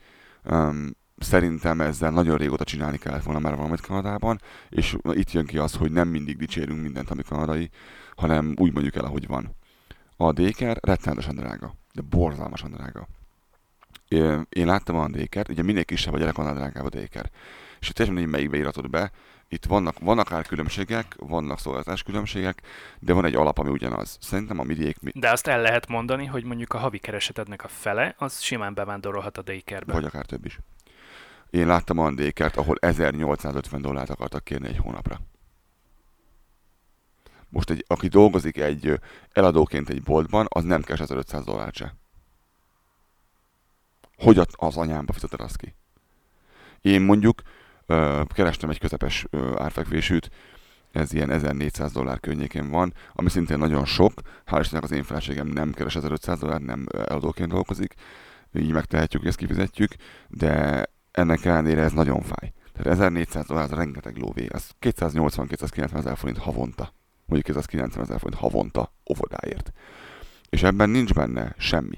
Szerintem ezzel nagyon régóta csinálni kellett volna már valamit Kanadában, és itt jön ki az, hogy nem mindig dicsérünk mindent, ami kanadai, hanem úgy mondjuk el, ahogy van. A déker rettenetesen drága, de borzalmasan drága. Én láttam a dékert, ugye minél kisebb a gyerek, annál drágább a déker. És teljesen mindegy, melyikbe íratod be, itt vannak, vannak árkülönbségek, vannak szolgáltatás különbségek, de van egy alap, ami ugyanaz. Szerintem a midék... Mi... De azt el lehet mondani, hogy mondjuk a havi keresetednek a fele, az simán bevándorolhat a dékerbe. Vagy akár több is. Én láttam olyan dékert, ahol 1850 dollárt akartak kérni egy hónapra. Most egy, aki dolgozik egy eladóként egy boltban, az nem keres 1500 dollárt se. Hogy az anyámba fizeted azt ki? Én mondjuk ö, kerestem egy közepes ö, árfekvésűt, ez ilyen 1400 dollár környékén van, ami szintén nagyon sok. Hál' Istennek az én feleségem nem keres 1500 dollár, nem eladóként dolgozik, így megtehetjük, ezt kifizetjük, de ennek ellenére ez nagyon fáj. Tehát 1400 dollár az rengeteg lóvé, az 280-290 ezer forint havonta. Mondjuk 290 ezer forint havonta óvodáért. És ebben nincs benne semmi.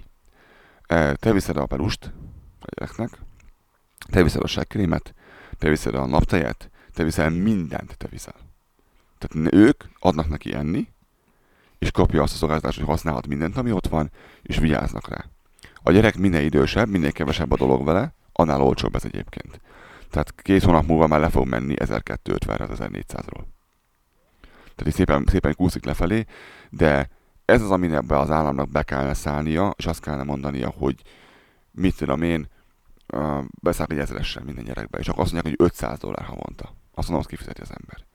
E, te viszed a pelust a gyereknek, te viszed a segkrémet, te viszed a naptejet, te viszel mindent, te viszel. Tehát ők adnak neki enni, és kapja azt a szolgáltatást, hogy használhat mindent, ami ott van, és vigyáznak rá. A gyerek minél idősebb, minél kevesebb a dolog vele, annál olcsóbb ez egyébként. Tehát két hónap múlva már le fog menni 1250-re az 1400-ról. Tehát így szépen, szépen kúszik lefelé, de ez az, amin ebbe az államnak be kellene szállnia, és azt kellene mondania, hogy mit tudom én, uh, beszáll egy ezeresen minden gyerekbe, és akkor azt mondják, hogy 500 dollár havonta. Azt mondom, azt kifizeti az ember.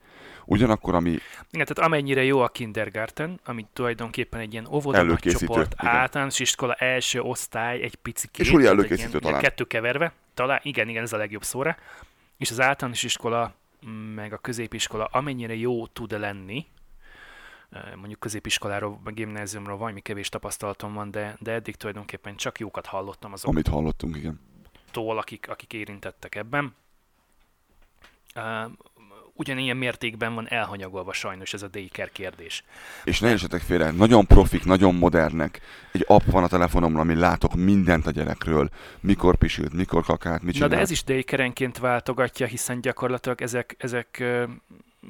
Ugyanakkor, ami... Igen, tehát amennyire jó a kindergarten, ami tulajdonképpen egy ilyen óvoda csoport, általános iskola első osztály, egy pici két, és úgy előkészítő ilyen, talán. Kettő keverve, talán, igen, igen, ez a legjobb szóra. És az általános iskola, meg a középiskola amennyire jó tud lenni, mondjuk középiskoláról, meg gimnáziumról valami kevés tapasztalatom van, de, de eddig tulajdonképpen csak jókat hallottam azok. Amit hallottunk, igen. Tól, akik, akik érintettek ebben ugyanilyen mértékben van elhanyagolva sajnos ez a daycare kérdés. És ne esetek félre, nagyon profik, nagyon modernek. Egy app van a telefonomon, ami látok mindent a gyerekről, mikor pisült, mikor kakált, mit. Na de ez is daycarenként váltogatja, hiszen gyakorlatilag ezek, ezek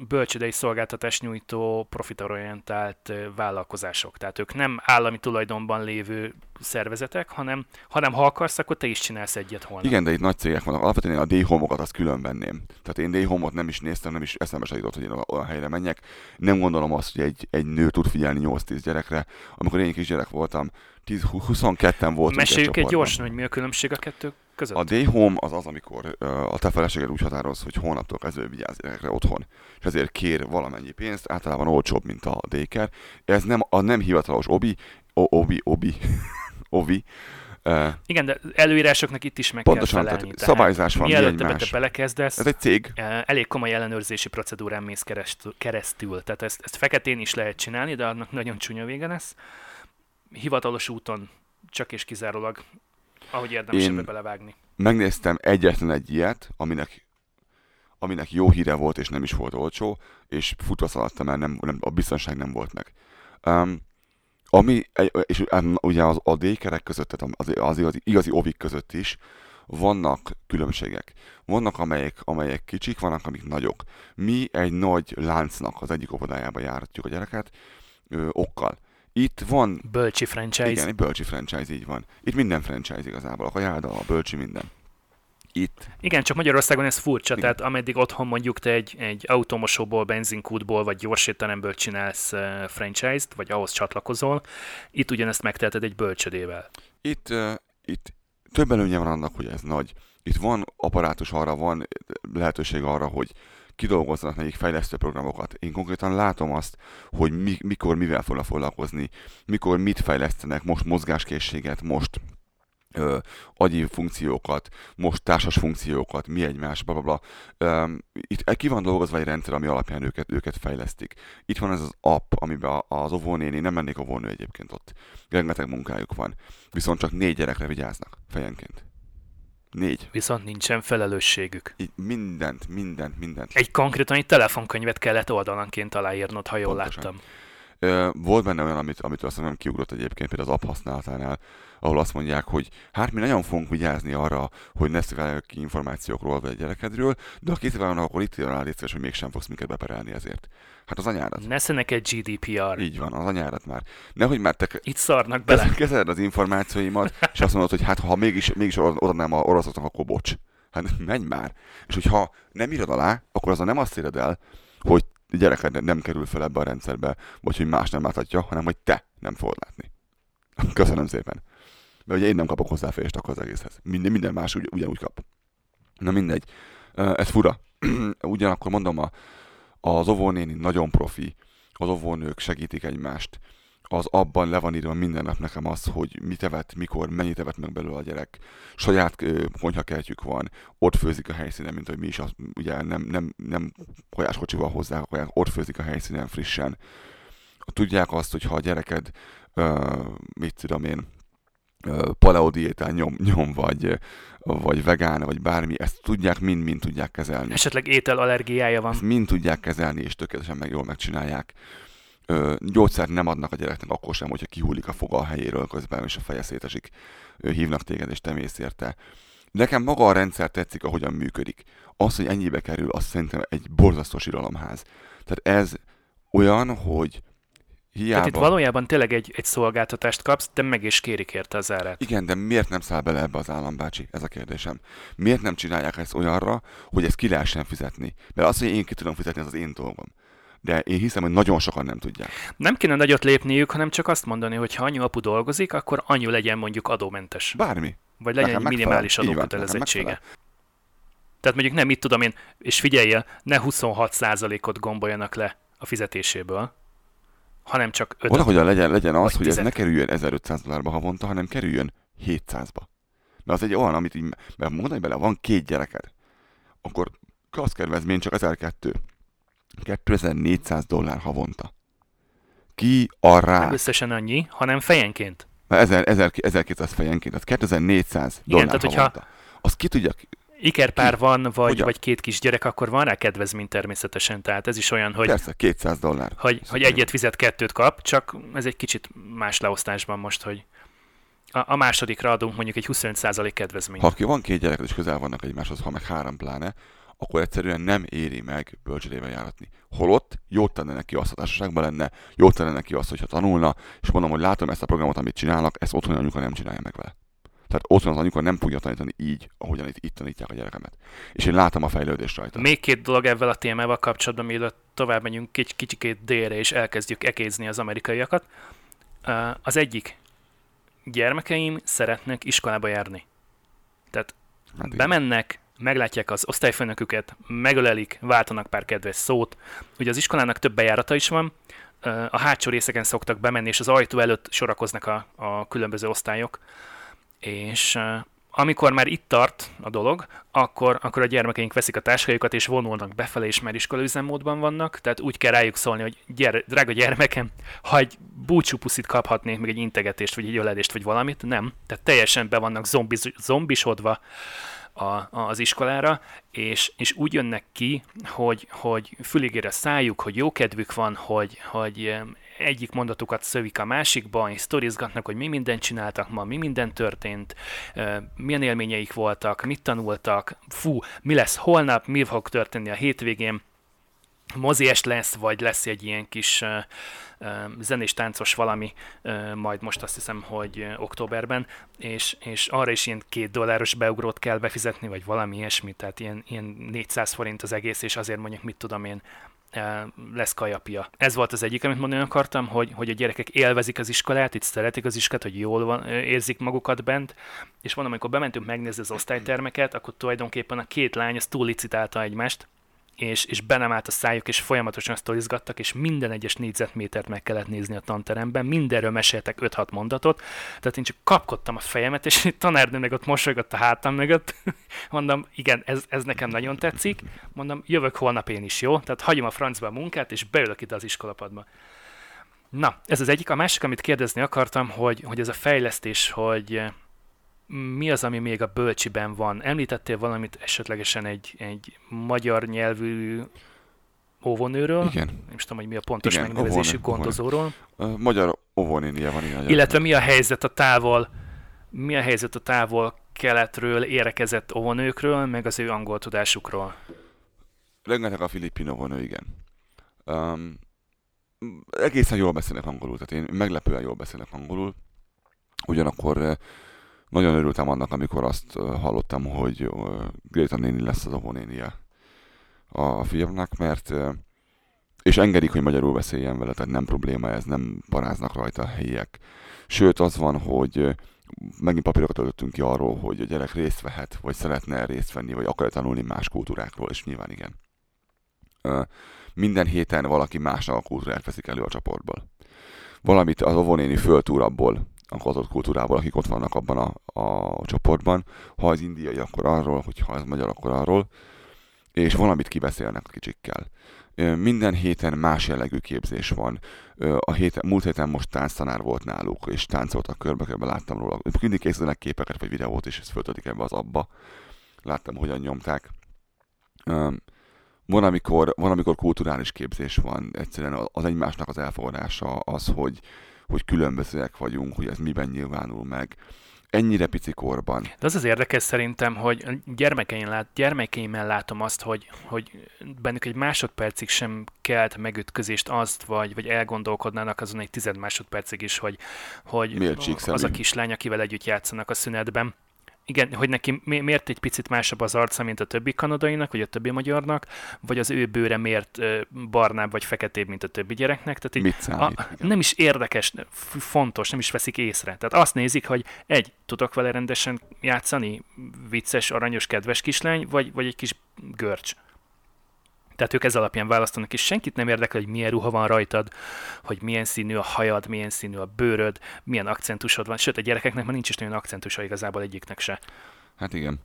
bölcsödei szolgáltatás nyújtó profitorientált vállalkozások. Tehát ők nem állami tulajdonban lévő szervezetek, hanem, hanem ha akarsz, akkor te is csinálsz egyet holnap. Igen, de itt nagy cégek vannak. Alapvetően én a D-homokat azt külön venném. Tehát én D-homot nem is néztem, nem is eszembe se jutott, hogy én olyan helyre menjek. Nem gondolom azt, hogy egy, egy nő tud figyelni 8-10 gyerekre. Amikor én kisgyerek voltam, 10-22-en voltunk Meséljük egy, gyorsan, hogy mi a különbség a kettő között. A day home az az, amikor uh, a te feleséged úgy határoz, hogy holnaptól kezdve vigyáz gyerekre otthon, és ezért kér valamennyi pénzt, általában olcsóbb, mint a daycare. Ez nem, a nem hivatalos obi, o, obi, obi, ovi, Uh, Igen, de előírásoknak itt is meg pontosan, kell felelni. Tehát szabályzás van, mielőtt ebbe te belekezdesz, ez egy cég. elég komoly ellenőrzési procedúrán mész keresztül. Tehát ezt, ezt feketén is lehet csinálni, de annak nagyon csúnya vége lesz hivatalos úton csak és kizárólag, ahogy érdemes Én belevágni. megnéztem egyetlen egy ilyet, aminek, aminek jó híre volt, és nem is volt olcsó, és futva szaladtam, mert nem, nem, a biztonság nem volt meg. Um, Ami, és ugye az, a D-kerek között, tehát az, az igazi, igazi ovik között is vannak különbségek. Vannak, amelyek, amelyek kicsik, vannak, amik nagyok. Mi egy nagy láncnak az egyik óvodájába járatjuk a gyereket ö, okkal. Itt van... Bölcsi franchise. Igen, egy bölcsi franchise, így van. Itt minden franchise igazából, a kajáda, a bölcsi, minden. Itt. Igen, csak Magyarországon ez furcsa, Igen. tehát ameddig otthon mondjuk te egy, egy automosóból, benzinkútból vagy gyorsítanemből csinálsz uh, franchise-t, vagy ahhoz csatlakozol, itt ugyanezt megteheted egy bölcsödével. Itt, uh, itt több előnye van annak, hogy ez nagy. Itt van apparátus arra, van lehetőség arra, hogy kidolgozzanak nekik fejlesztő programokat. Én konkrétan látom azt, hogy mi, mikor mivel fognak foglalkozni, mikor mit fejlesztenek, most mozgáskészséget, most ö, agyi funkciókat, most társas funkciókat, mi egymás, bla, bla, bla. Ö, itt ki van dolgozva egy rendszer, ami alapján őket, őket fejlesztik. Itt van ez az app, amiben az óvónéni, nem mennék óvónő egyébként ott. Rengeteg munkájuk van. Viszont csak négy gyerekre vigyáznak fejenként. Négy. Viszont nincsen felelősségük. Így mindent, mindent, mindent. Egy konkrétan egy telefonkönyvet kellett oldalanként aláírnod, ha jól Pontosan. láttam. Volt benne olyan, amit, amit azt nem kiugrott egyébként, például az app használatánál, ahol azt mondják, hogy hát mi nagyon fogunk vigyázni arra, hogy ne sziváljuk ki információkról vagy a gyerekedről, de ha kisziválnak, akkor itt jön rá létszés, hogy mégsem fogsz minket beperelni ezért. Hát az anyádat. Nesze neked GDPR. Így van, az anyádat már. Nehogy már te Itt szarnak bele. Kezeled az információimat, és azt mondod, hogy hát ha mégis, mégis odanám a oroszoknak, akkor bocs. Hát menj már. És hogyha nem írod alá, akkor az nem azt éred el, hogy gyereked nem kerül fel ebbe a rendszerbe, vagy hogy más nem láthatja, hanem hogy te nem fogod látni. Köszönöm szépen. Mert ugye én nem kapok hozzáférést akkor az egészhez. Minden, minden más ugy, ugyanúgy kap. Na mindegy. Ez fura. Ugyanakkor mondom, a, az óvónéni nagyon profi, az óvónők segítik egymást, az abban le van írva minden nap nekem az, hogy mit evett, mikor, mennyit evett meg belőle a gyerek. Saját konyhakertjük van, ott főzik a helyszínen, mint hogy mi is, az, ugye nem, nem, nem kolyáskocsival hozzá, ott főzik a helyszínen frissen. Tudják azt, hogy ha a gyereked, uh, mit tudom én, paleodiétán nyom, nyom vagy, vagy vegán, vagy bármi, ezt tudják, mind-mind tudják kezelni. Esetleg ételallergiája van. Ezt mind tudják kezelni, és tökéletesen meg jól megcsinálják ö, gyógyszert nem adnak a gyereknek akkor sem, hogyha kihullik a foga a helyéről közben, és a feje szétesik, ö, hívnak téged, és te mész érte. Nekem maga a rendszer tetszik, ahogyan működik. Az, hogy ennyibe kerül, azt szerintem egy borzasztó síralomház. Tehát ez olyan, hogy hiába... Tehát itt valójában tényleg egy, egy szolgáltatást kapsz, de meg is kérik érte az árát. Igen, de miért nem száll bele ebbe az állambácsi? Ez a kérdésem. Miért nem csinálják ezt olyanra, hogy ezt ki lehessen fizetni? Mert az, hogy én ki tudom fizetni, az az én dolgom de én hiszem, hogy nagyon sokan nem tudják. Nem kéne nagyot lépniük, hanem csak azt mondani, hogy ha anyu apu dolgozik, akkor anyu legyen mondjuk adómentes. Bármi. Vagy legyen nekem egy minimális adókötelezettsége. Tehát mondjuk nem, mit tudom én, és figyelje, ne 26%-ot gomboljanak le a fizetéséből, hanem csak 5 Valahogy legyen, legyen az, hogy 10. ez ne kerüljön 1500 dollárba havonta, hanem kerüljön 700-ba. Mert az egy olyan, amit így, mert mondani bele, van két gyereked, akkor kaszkedvezmény csak 1002. 2400 dollár havonta. Ki a rá? Nem összesen annyi, hanem fejenként. 1000, 1000, 1200 fejenként, tehát 2400 Igen, dollár tehát, havonta. Hogyha Azt ki tudja... Ikerpár ki? van, vagy, vagy két kis gyerek, akkor van rá kedvezmény természetesen. Tehát ez is olyan, hogy... Persze, 200 dollár. Hogy, hogy egyet fizet, kettőt kap, csak ez egy kicsit más leosztásban most, hogy a, a másodikra adunk mondjuk egy 25% kedvezményt. Ha van két gyerek, és közel vannak egymáshoz, ha meg három pláne, akkor egyszerűen nem éri meg bölcsödébe járatni. Holott jót tenne neki azt a társaságban lenne, jót tenne neki azt, hogyha tanulna, és mondom, hogy látom ezt a programot, amit csinálnak, ezt otthon anyuka nem csinálja meg vele. Tehát otthon az anyuka nem fogja tanítani így, ahogyan itt, itt tanítják a gyerekemet. És én látom a fejlődést rajta. Még két dolog ebben a témával kapcsolatban, mielőtt tovább megyünk kics- kicsikét délre, és elkezdjük ekézni az amerikaiakat. Az egyik, gyermekeim szeretnek iskolába járni. Tehát hát bemennek, meglátják az osztályfőnöküket, megölelik, váltanak pár kedves szót. Ugye az iskolának több bejárata is van, a hátsó részeken szoktak bemenni, és az ajtó előtt sorakoznak a, a különböző osztályok, és amikor már itt tart a dolog, akkor, akkor a gyermekeink veszik a táskájukat, és vonulnak befele, és már iskolaüzemmódban vannak, tehát úgy kell rájuk szólni, hogy gyere, drága gyermekem, ha egy búcsúpuszit kaphatnék, meg egy integetést, vagy egy öledést, vagy valamit, nem. Tehát teljesen be vannak zombiz, zombisodva, a, az iskolára, és, és úgy jönnek ki, hogy, hogy füligére szájuk, hogy jó kedvük van, hogy, hogy egyik mondatukat szövik a másikba, és sztorizgatnak, hogy mi mindent csináltak ma, mi minden történt, milyen élményeik voltak, mit tanultak, fú, mi lesz holnap, mi fog történni a hétvégén, mozies lesz, vagy lesz egy ilyen kis zenés táncos valami, majd most azt hiszem, hogy októberben, és, és arra is ilyen két dolláros beugrót kell befizetni, vagy valami ilyesmi, tehát ilyen, ilyen 400 forint az egész, és azért mondjuk, mit tudom én, lesz kajapia. Ez volt az egyik, amit mondani akartam, hogy, hogy a gyerekek élvezik az iskolát, itt szeretik az iskolát, hogy jól van, érzik magukat bent, és mondom, amikor bementünk megnézni az osztálytermeket, akkor tulajdonképpen a két lány az túl licitálta egymást, és, és be nem állt a szájuk, és folyamatosan sztorizgattak, és minden egyes négyzetmétert meg kellett nézni a tanteremben, mindenről meséltek 5-6 mondatot, tehát én csak kapkodtam a fejemet, és a tanárnő meg ott mosolygott a hátam mögött. Mondom, igen, ez, ez nekem nagyon tetszik, mondom, jövök holnap én is, jó? Tehát hagyom a francba a munkát, és beülök ide az iskolapadba. Na, ez az egyik. A másik, amit kérdezni akartam, hogy, hogy ez a fejlesztés, hogy mi az, ami még a bölcsiben van? Említettél valamit esetlegesen egy, egy magyar nyelvű óvonőről? Igen. Nem is tudom, hogy mi a pontos igen, megnevezésű óvonő, gondozóról. Óvonő. Magyar óvónénia van. Igen, Illetve mi a helyzet a távol, mi a helyzet a távol keletről érekezett óvonőkről, meg az ő angol tudásukról? Rengeteg a filippin óvonő, igen. Um, egészen jól beszélnek angolul, tehát én meglepően jól beszélek angolul. Ugyanakkor nagyon örültem annak, amikor azt hallottam, hogy Greta néni lesz az óvónénia a fiamnak, mert és engedik, hogy magyarul beszéljen vele, tehát nem probléma ez, nem paráznak rajta a helyiek. Sőt, az van, hogy megint papírokat töltöttünk ki arról, hogy a gyerek részt vehet, vagy szeretne részt venni, vagy akar tanulni más kultúrákról, és nyilván igen. Minden héten valaki másnak a kultúrát veszik elő a csoportból. Valamit az óvónéni föltúr abból, az adott kultúrából, akik ott vannak abban a, a csoportban. Ha az indiai, akkor arról, hogyha az magyar, akkor arról. És valamit kibeszélnek a kicsikkel. Minden héten más jellegű képzés van. A héten, múlt héten most tánctanár volt náluk, és táncoltak körbe-körbe, láttam róla. Mindig készítenek képeket vagy videót, és ezt föltödik ebbe az abba. Láttam, hogyan nyomták. Van amikor, van, amikor kulturális képzés van, egyszerűen az egymásnak az elfogadása az, hogy, hogy különbözőek vagyunk, hogy ez miben nyilvánul meg. Ennyire pici korban. De az az érdekes szerintem, hogy gyermekeim lát, gyermekeimmel látom azt, hogy, hogy bennük egy másodpercig sem kelt megütközést azt, vagy, vagy elgondolkodnának azon egy tized másodpercig is, hogy, hogy az a kislány, akivel együtt játszanak a szünetben igen, hogy neki miért egy picit másabb az arca, mint a többi kanadainak, vagy a többi magyarnak, vagy az ő bőre miért barnább vagy feketébb, mint a többi gyereknek. Tehát így, Mit számít, a, nem is érdekes, fontos, nem is veszik észre. Tehát azt nézik, hogy egy, tudok vele rendesen játszani, vicces, aranyos, kedves kislány, vagy, vagy egy kis görcs. Tehát ők ez alapján választanak, és senkit nem érdekel, hogy milyen ruha van rajtad, hogy milyen színű a hajad, milyen színű a bőröd, milyen akcentusod van. Sőt, a gyerekeknek már nincs is nagyon akcentusa igazából egyiknek se. Hát igen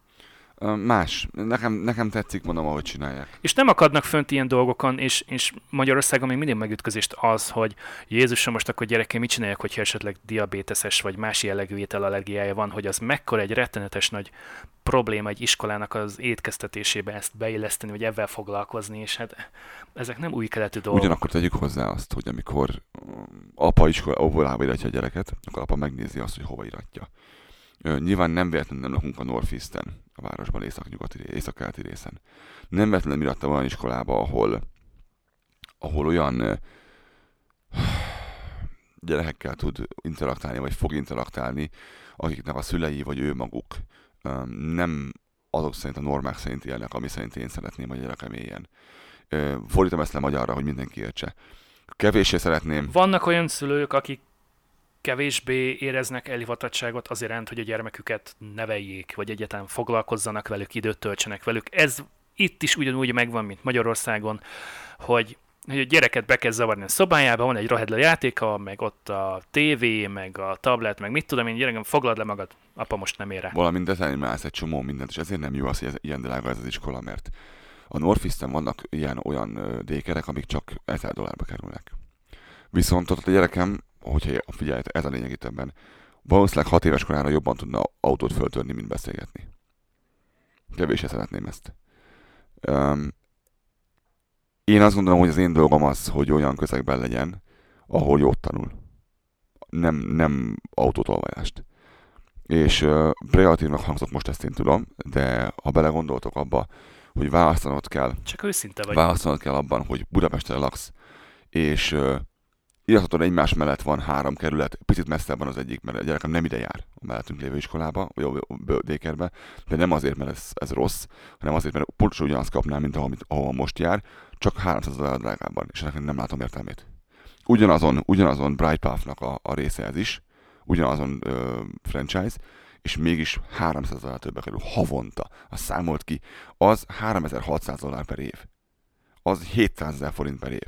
más. Nekem, nekem tetszik, mondom, ahogy csinálják. És nem akadnak fönt ilyen dolgokon, és, és Magyarországon még mindig megütközést az, hogy Jézusom, most akkor gyerekem mit csinálják, hogyha esetleg diabéteses vagy más jellegű ételallergiája van, hogy az mekkora egy rettenetes nagy probléma egy iskolának az étkeztetésébe ezt beilleszteni, vagy ebben foglalkozni, és hát ezek nem új keletű dolgok. Ugyanakkor tegyük hozzá azt, hogy amikor apa iskolába iratja a gyereket, akkor apa megnézi azt, hogy hova iratja. Nyilván nem véletlenül nem lakunk a Northeastern, a városban észak-nyugati, észak-keleti részen. Nem véletlenül iratta olyan iskolába, ahol, ahol olyan gyerekekkel tud interaktálni, vagy fog interaktálni, akiknek a szülei, vagy ő maguk nem azok szerint a normák szerint élnek, ami szerint én szeretném, hogy gyerekem éljen. Fordítom ezt le magyarra, hogy mindenki értse. Kevéssé szeretném. Vannak olyan szülők, akik kevésbé éreznek elhivatottságot azért, hogy a gyermeküket neveljék, vagy egyáltalán foglalkozzanak velük, időt töltsenek velük. Ez itt is ugyanúgy megvan, mint Magyarországon, hogy hogy a gyereket be kell zavarni a szobájába, van egy rohedle játéka, meg ott a tévé, meg a tablet, meg mit tudom én, gyerekem, foglald le magad, apa most nem ér rá. Valamint design egy csomó mindent, és ezért nem jó az, hogy ilyen drága ez az iskola, mert a Northeastern vannak ilyen olyan dékerek, amik csak 1000 dollárba kerülnek. Viszont ott a gyerekem hogyha figyelj, ez a lényeg itt ebben, valószínűleg hat éves korára jobban tudna autót föltörni, mint beszélgetni. Kevéssé szeretném ezt. Um, én azt gondolom, hogy az én dolgom az, hogy olyan közegben legyen, ahol jót tanul. Nem, nem autótolvajást. És uh, kreatívnak hangzott most ezt én tudom, de ha belegondoltok abba, hogy választanod kell, Csak őszinte vagy. választanod kell abban, hogy Budapesten laksz, és uh, írhatod egymás mellett van három kerület, picit messzebb van az egyik, mert a gyerekem nem ide jár a mellettünk lévő iskolába, vagy a dékerbe, de nem azért, mert ez, ez rossz, hanem azért, mert pontosan ugyanazt kapná, mint ahol, ahol most jár, csak 300 ezer drágábban, és ennek nem látom értelmét. Ugyanazon, ugyanazon Bright Path-nak a, a része ez is, ugyanazon ö, franchise, és mégis 300 dollár többbe kerül havonta. Azt számolt ki, az 3600 dollár per év. Az 700 ezer forint per év.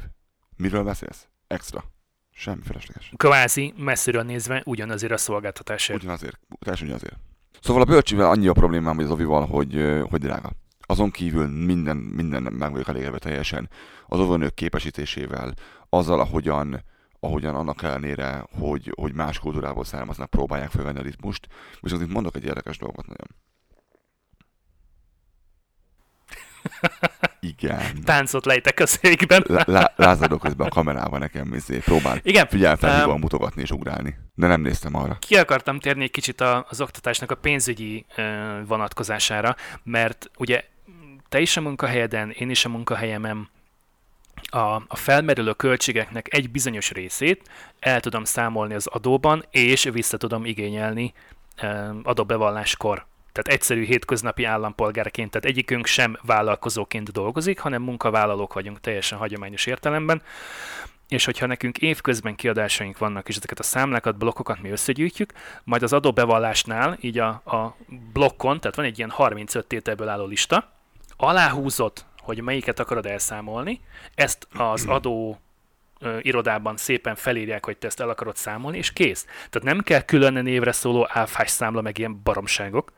Miről beszélsz? Extra. Semmi felesleges. Kvázi messziről nézve ugyanazért a szolgáltatásért. Ugyanazért. Teljesen ugyanazért. Szóval a bölcsivel annyi a problémám, hogy az ovival, hogy, hogy drága. Azon kívül minden, minden meg vagyok elégedve teljesen. Az óvónők képesítésével, azzal, ahogyan, ahogyan annak ellenére, hogy, hogy más kultúrából származnak, próbálják felvenni a ritmust. Viszont itt mondok egy érdekes dolgot nagyon. Igen. Táncot lejtek a székben. Lá- lá- lázadok közben a kamerával nekem izé, próbál Igen, figyelfelhívóan Em, mutogatni és ugrálni. De nem néztem arra. ki akartam térni egy kicsit a- az oktatásnak a pénzügyi ö, vonatkozására, mert ugye te is a munkahelyeden, én is a munkahelyemen a, a felmerülő költségeknek egy bizonyos részét el tudom számolni az adóban, és vissza tudom igényelni adóbevalláskor. Tehát egyszerű hétköznapi állampolgárként, tehát egyikünk sem vállalkozóként dolgozik, hanem munkavállalók vagyunk teljesen hagyományos értelemben. És hogyha nekünk évközben kiadásaink vannak, és ezeket a számlákat, blokkokat mi összegyűjtjük, majd az adóbevallásnál, így a, a blokkon, tehát van egy ilyen 35 tételből álló lista, aláhúzott, hogy melyiket akarod elszámolni, ezt az adó irodában szépen felírják, hogy te ezt el akarod számolni, és kész. Tehát nem kell külön névre szóló áfás számla, meg ilyen baromságok,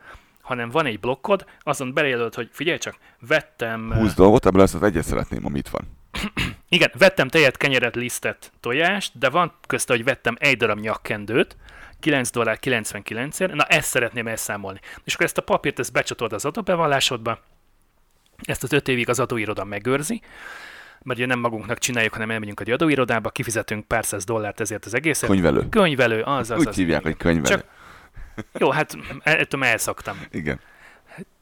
hanem van egy blokkod, azon belejelölt, hogy figyelj csak, vettem... ö, 20 dolgot, ebből ezt az egyet szeretném, ami itt van. igen, vettem tejet, kenyeret, lisztet, tojást, de van közte, hogy vettem egy darab nyakkendőt, 9 dollár 99 ért, na ezt szeretném elszámolni. És akkor ezt a papírt ezt becsatold az adóbevallásodba, ezt az öt évig az adóiroda megőrzi, mert ugye nem magunknak csináljuk, hanem elmegyünk egy adóirodába, kifizetünk pár száz dollárt ezért az egészet. Könyvelő. Könyvelő, az, az, Úgy az. hívják, hogy könyvelő. Csak- Jó, hát ettől már elszoktam. Igen,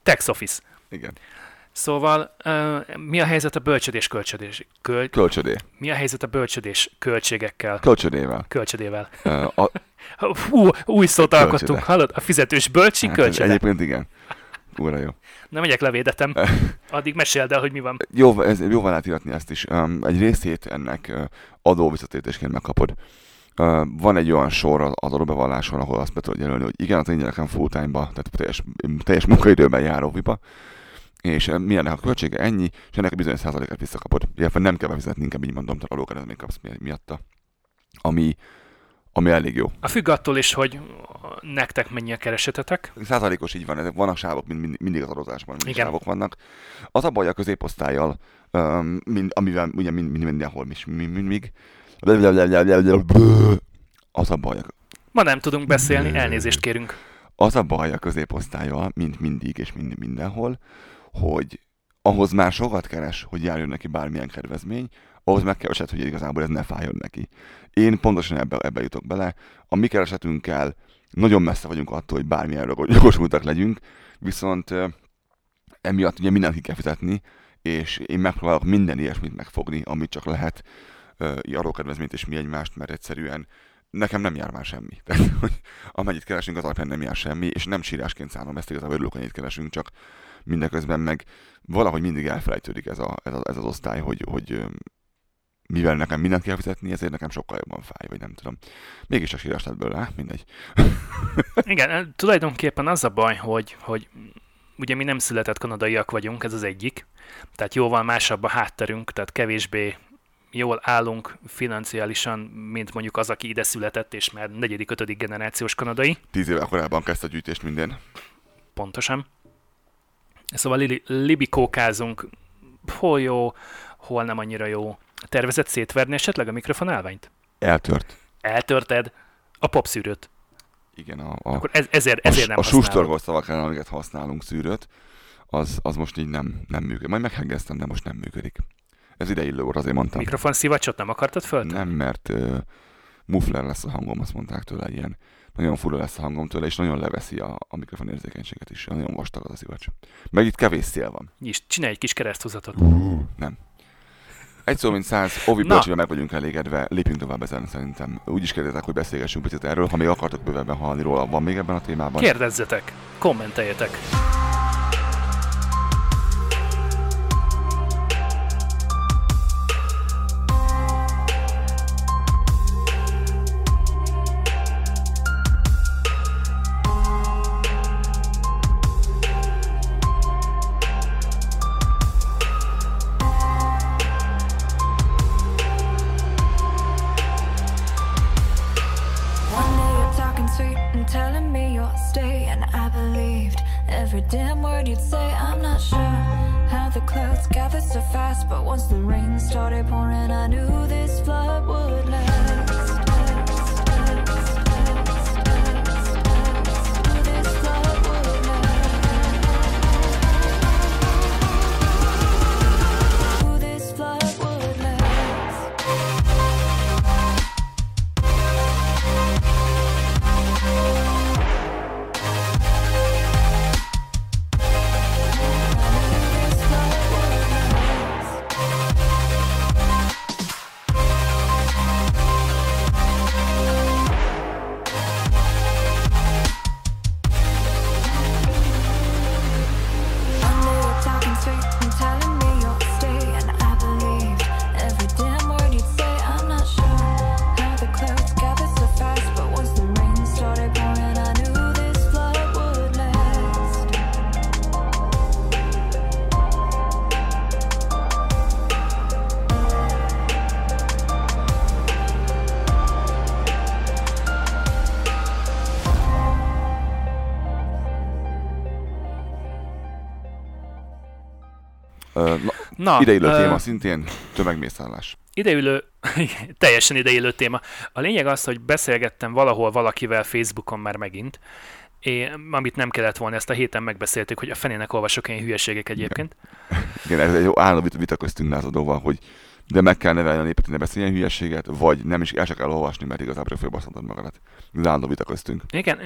Tax Office. igen. Szóval uh, mi a helyzet a bölcsödés kölcsödés? Köl, Kölcsödé. mi a helyzet a bölcsödés költségekkel? Kölcsödével. Kölcsödével. Ö, a, Hú, új szót Kölcsöde. alkottunk, hallod? A fizetős bölcsi hát, kölcsöde. Egyébként igen. Úra jó. Nem megyek levédetem. Addig meséld el, hogy mi van. Jó, ez, jó van átírni ezt is. Um, egy részét ennek uh, adóvisszatétésként megkapod. Uh, van egy olyan sor az adóbevalláson, ahol azt be tudod jelölni, hogy igen, az én gyerekem full time-ba, tehát teljes, teljes munkaidőben jár óviba, és uh, milyennek a költsége ennyi, és ennek a bizonyos százalékát visszakapod. Illetve nem kell befizetni, inkább így mondom, tehát adókedvezményt kapsz mi- miatta. Ami, ami elég jó. A függ attól is, hogy nektek mennyi a keresetetek. Százalékos így van, ezek vannak sávok, mind, mind, mindig az adózásban, mindig Igen. sávok vannak. Az a baj a középosztályjal, um, mind, amivel ugye mind, mind, mindenhol is, mind, mind, mind, az a baj, Ma nem tudunk beszélni, elnézést kérünk. az a baj a középosztályjal, mint mindig és mind, mindenhol, hogy ahhoz már sokat keres, hogy járjon neki bármilyen kedvezmény, ahhoz megkeresett, hogy igazából ez ne fájjon neki. Én pontosan ebbe, ebbe jutok bele. A mi keresetünkkel nagyon messze vagyunk attól, hogy bármilyen jogos- jogosultak legyünk, viszont emiatt ugye mindent ki kell fizetni, és én megpróbálok minden ilyesmit megfogni, amit csak lehet, adókedvezményt és mi egymást, mert egyszerűen nekem nem jár már semmi. Tehát, hogy amennyit keresünk, az alapján nem jár semmi, és nem sírásként szállom ezt, igazából örülök, hogy ennyit keresünk, csak mindeközben meg valahogy mindig elfelejtődik ez, a, ez, a, ez az osztály, hogy, hogy mivel nekem mindent kell fizetni, ezért nekem sokkal jobban fáj, vagy nem tudom. Mégis a sírás lett belőle, mindegy. Igen, tulajdonképpen az a baj, hogy, hogy ugye mi nem született kanadaiak vagyunk, ez az egyik. Tehát jóval másabb a hátterünk, tehát kevésbé jól állunk financiálisan, mint mondjuk az, aki ide született, és már negyedik, ötödik generációs kanadai. Tíz évvel korábban kezdte a gyűjtést minden. Pontosan. Szóval li- libikókázunk, hol jó, hol nem annyira jó. Tervezett szétverni esetleg a mikrofonálványt? Eltört. Eltörted a popszűrőt. Igen, a, a, Akkor ez, ezért, a, ezért nem a sustorgó szavak ellen, amiket használunk szűrőt, az, az most így nem, nem működik. Majd meghengeztem, de most nem működik. Ez ideillő volt, azért mondtam. Mikrofon szivacsot nem akartad föl? Nem, mert uh, muffler lesz a hangom, azt mondták tőle, ilyen nagyon fura lesz a hangom tőle, és nagyon leveszi a, a mikrofon érzékenységet is. Nagyon vastag az a szivacs. Meg itt kevés szél van. Nyis, csinálj egy kis kereszthúzatot. Uh, nem. Egy szó, mint száz, Ovi bölcsével meg vagyunk elégedve, lépjünk tovább ezen szerintem. Úgy is kérdezek, hogy beszélgessünk picit erről, ha még akartok bővebben hallani róla, van még ebben a témában. Kérdezzetek, kommenteljetek. Na, ideillő ö, téma szintén tömegmészállás. Ideülő, teljesen ideillő téma. A lényeg az, hogy beszélgettem valahol valakivel Facebookon már megint, én, amit nem kellett volna, ezt a héten megbeszéltük, hogy a fenének olvasok én hülyességek egyébként. Igen, ez egy jó állandó vita, vita köztünk lázadóval, hogy de meg kell nevelni a népet, hogy ne beszéljen hülyeséget, vagy nem is el se kell olvasni, mert igazából fölbaszhatod magadat. Ez állandó vita köztünk. Igen,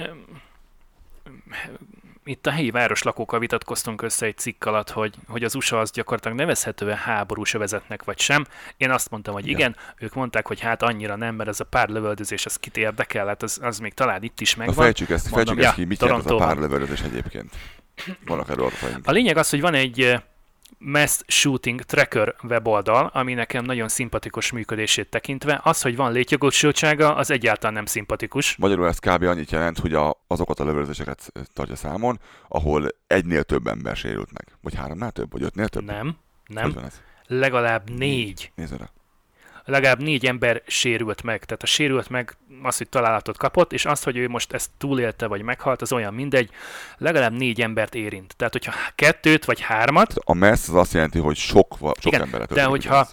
itt a helyi városlakókkal vitatkoztunk össze egy cikk alatt, hogy, hogy az USA az gyakorlatilag nevezhető-e háborús övezetnek, vagy sem. Én azt mondtam, hogy igen, Igen. ők mondták, hogy hát annyira nem, mert ez a pár lövöldözés, az kit érdekel, hát az, az még talán itt is Na megvan. fejtsük ezt, Mondom, fejtsük ezt ja, ki, mit jelent az a párlövöldözés egyébként. Vannak erről. A lényeg az, hogy van egy Mass Shooting Tracker weboldal, ami nekem nagyon szimpatikus működését tekintve. Az, hogy van létjogosultsága, az egyáltalán nem szimpatikus. Magyarul ez kb. annyit jelent, hogy a, azokat a lövöldözéseket tartja számon, ahol egynél több ember sérült meg. Vagy háromnál több, vagy ötnél több? Nem, nem. Legalább négy. Nézd rá. Legalább négy ember sérült meg. Tehát a sérült meg az, hogy találatot kapott, és az, hogy ő most ezt túlélte vagy meghalt, az olyan mindegy. Legalább négy embert érint. Tehát, hogyha kettőt vagy hármat, A messz az azt jelenti, hogy sok, sok Igen, emberet de hogyha-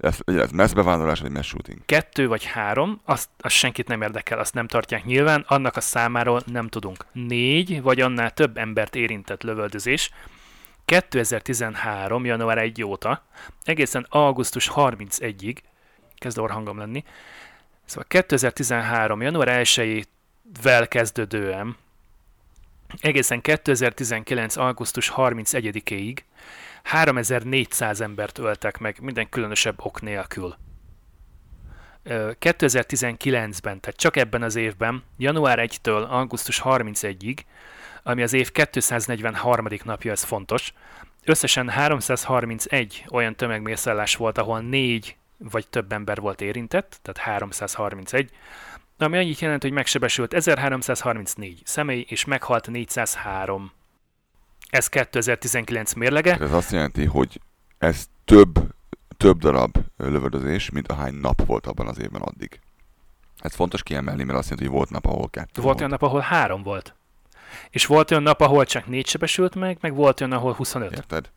Ez, ez, ez messz bevándorlás, vagy messz shooting. kettő vagy három, azt, azt senkit nem érdekel, azt nem tartják nyilván, annak a számáról nem tudunk. Négy vagy annál több embert érintett lövöldözés 2013. január 1 óta egészen augusztus 31-ig kezd orhangom lenni. Szóval 2013. január 1-vel kezdődően egészen 2019. augusztus 31-ig 3400 embert öltek meg minden különösebb ok nélkül. Ö, 2019-ben, tehát csak ebben az évben, január 1-től augusztus 31-ig, ami az év 243. napja, ez fontos, összesen 331 olyan tömegmészállás volt, ahol négy vagy több ember volt érintett, tehát 331, ami annyit jelent, hogy megsebesült 1334 személy, és meghalt 403. Ez 2019 mérlege. Ez azt jelenti, hogy ez több, több darab lövöldözés, mint ahány nap volt abban az évben addig. Ez fontos kiemelni, mert azt jelenti, hogy volt nap, ahol kettő Volt olyan nap, ahol három volt. És volt olyan nap, ahol csak négy sebesült meg, meg volt olyan, ahol 25. Érted?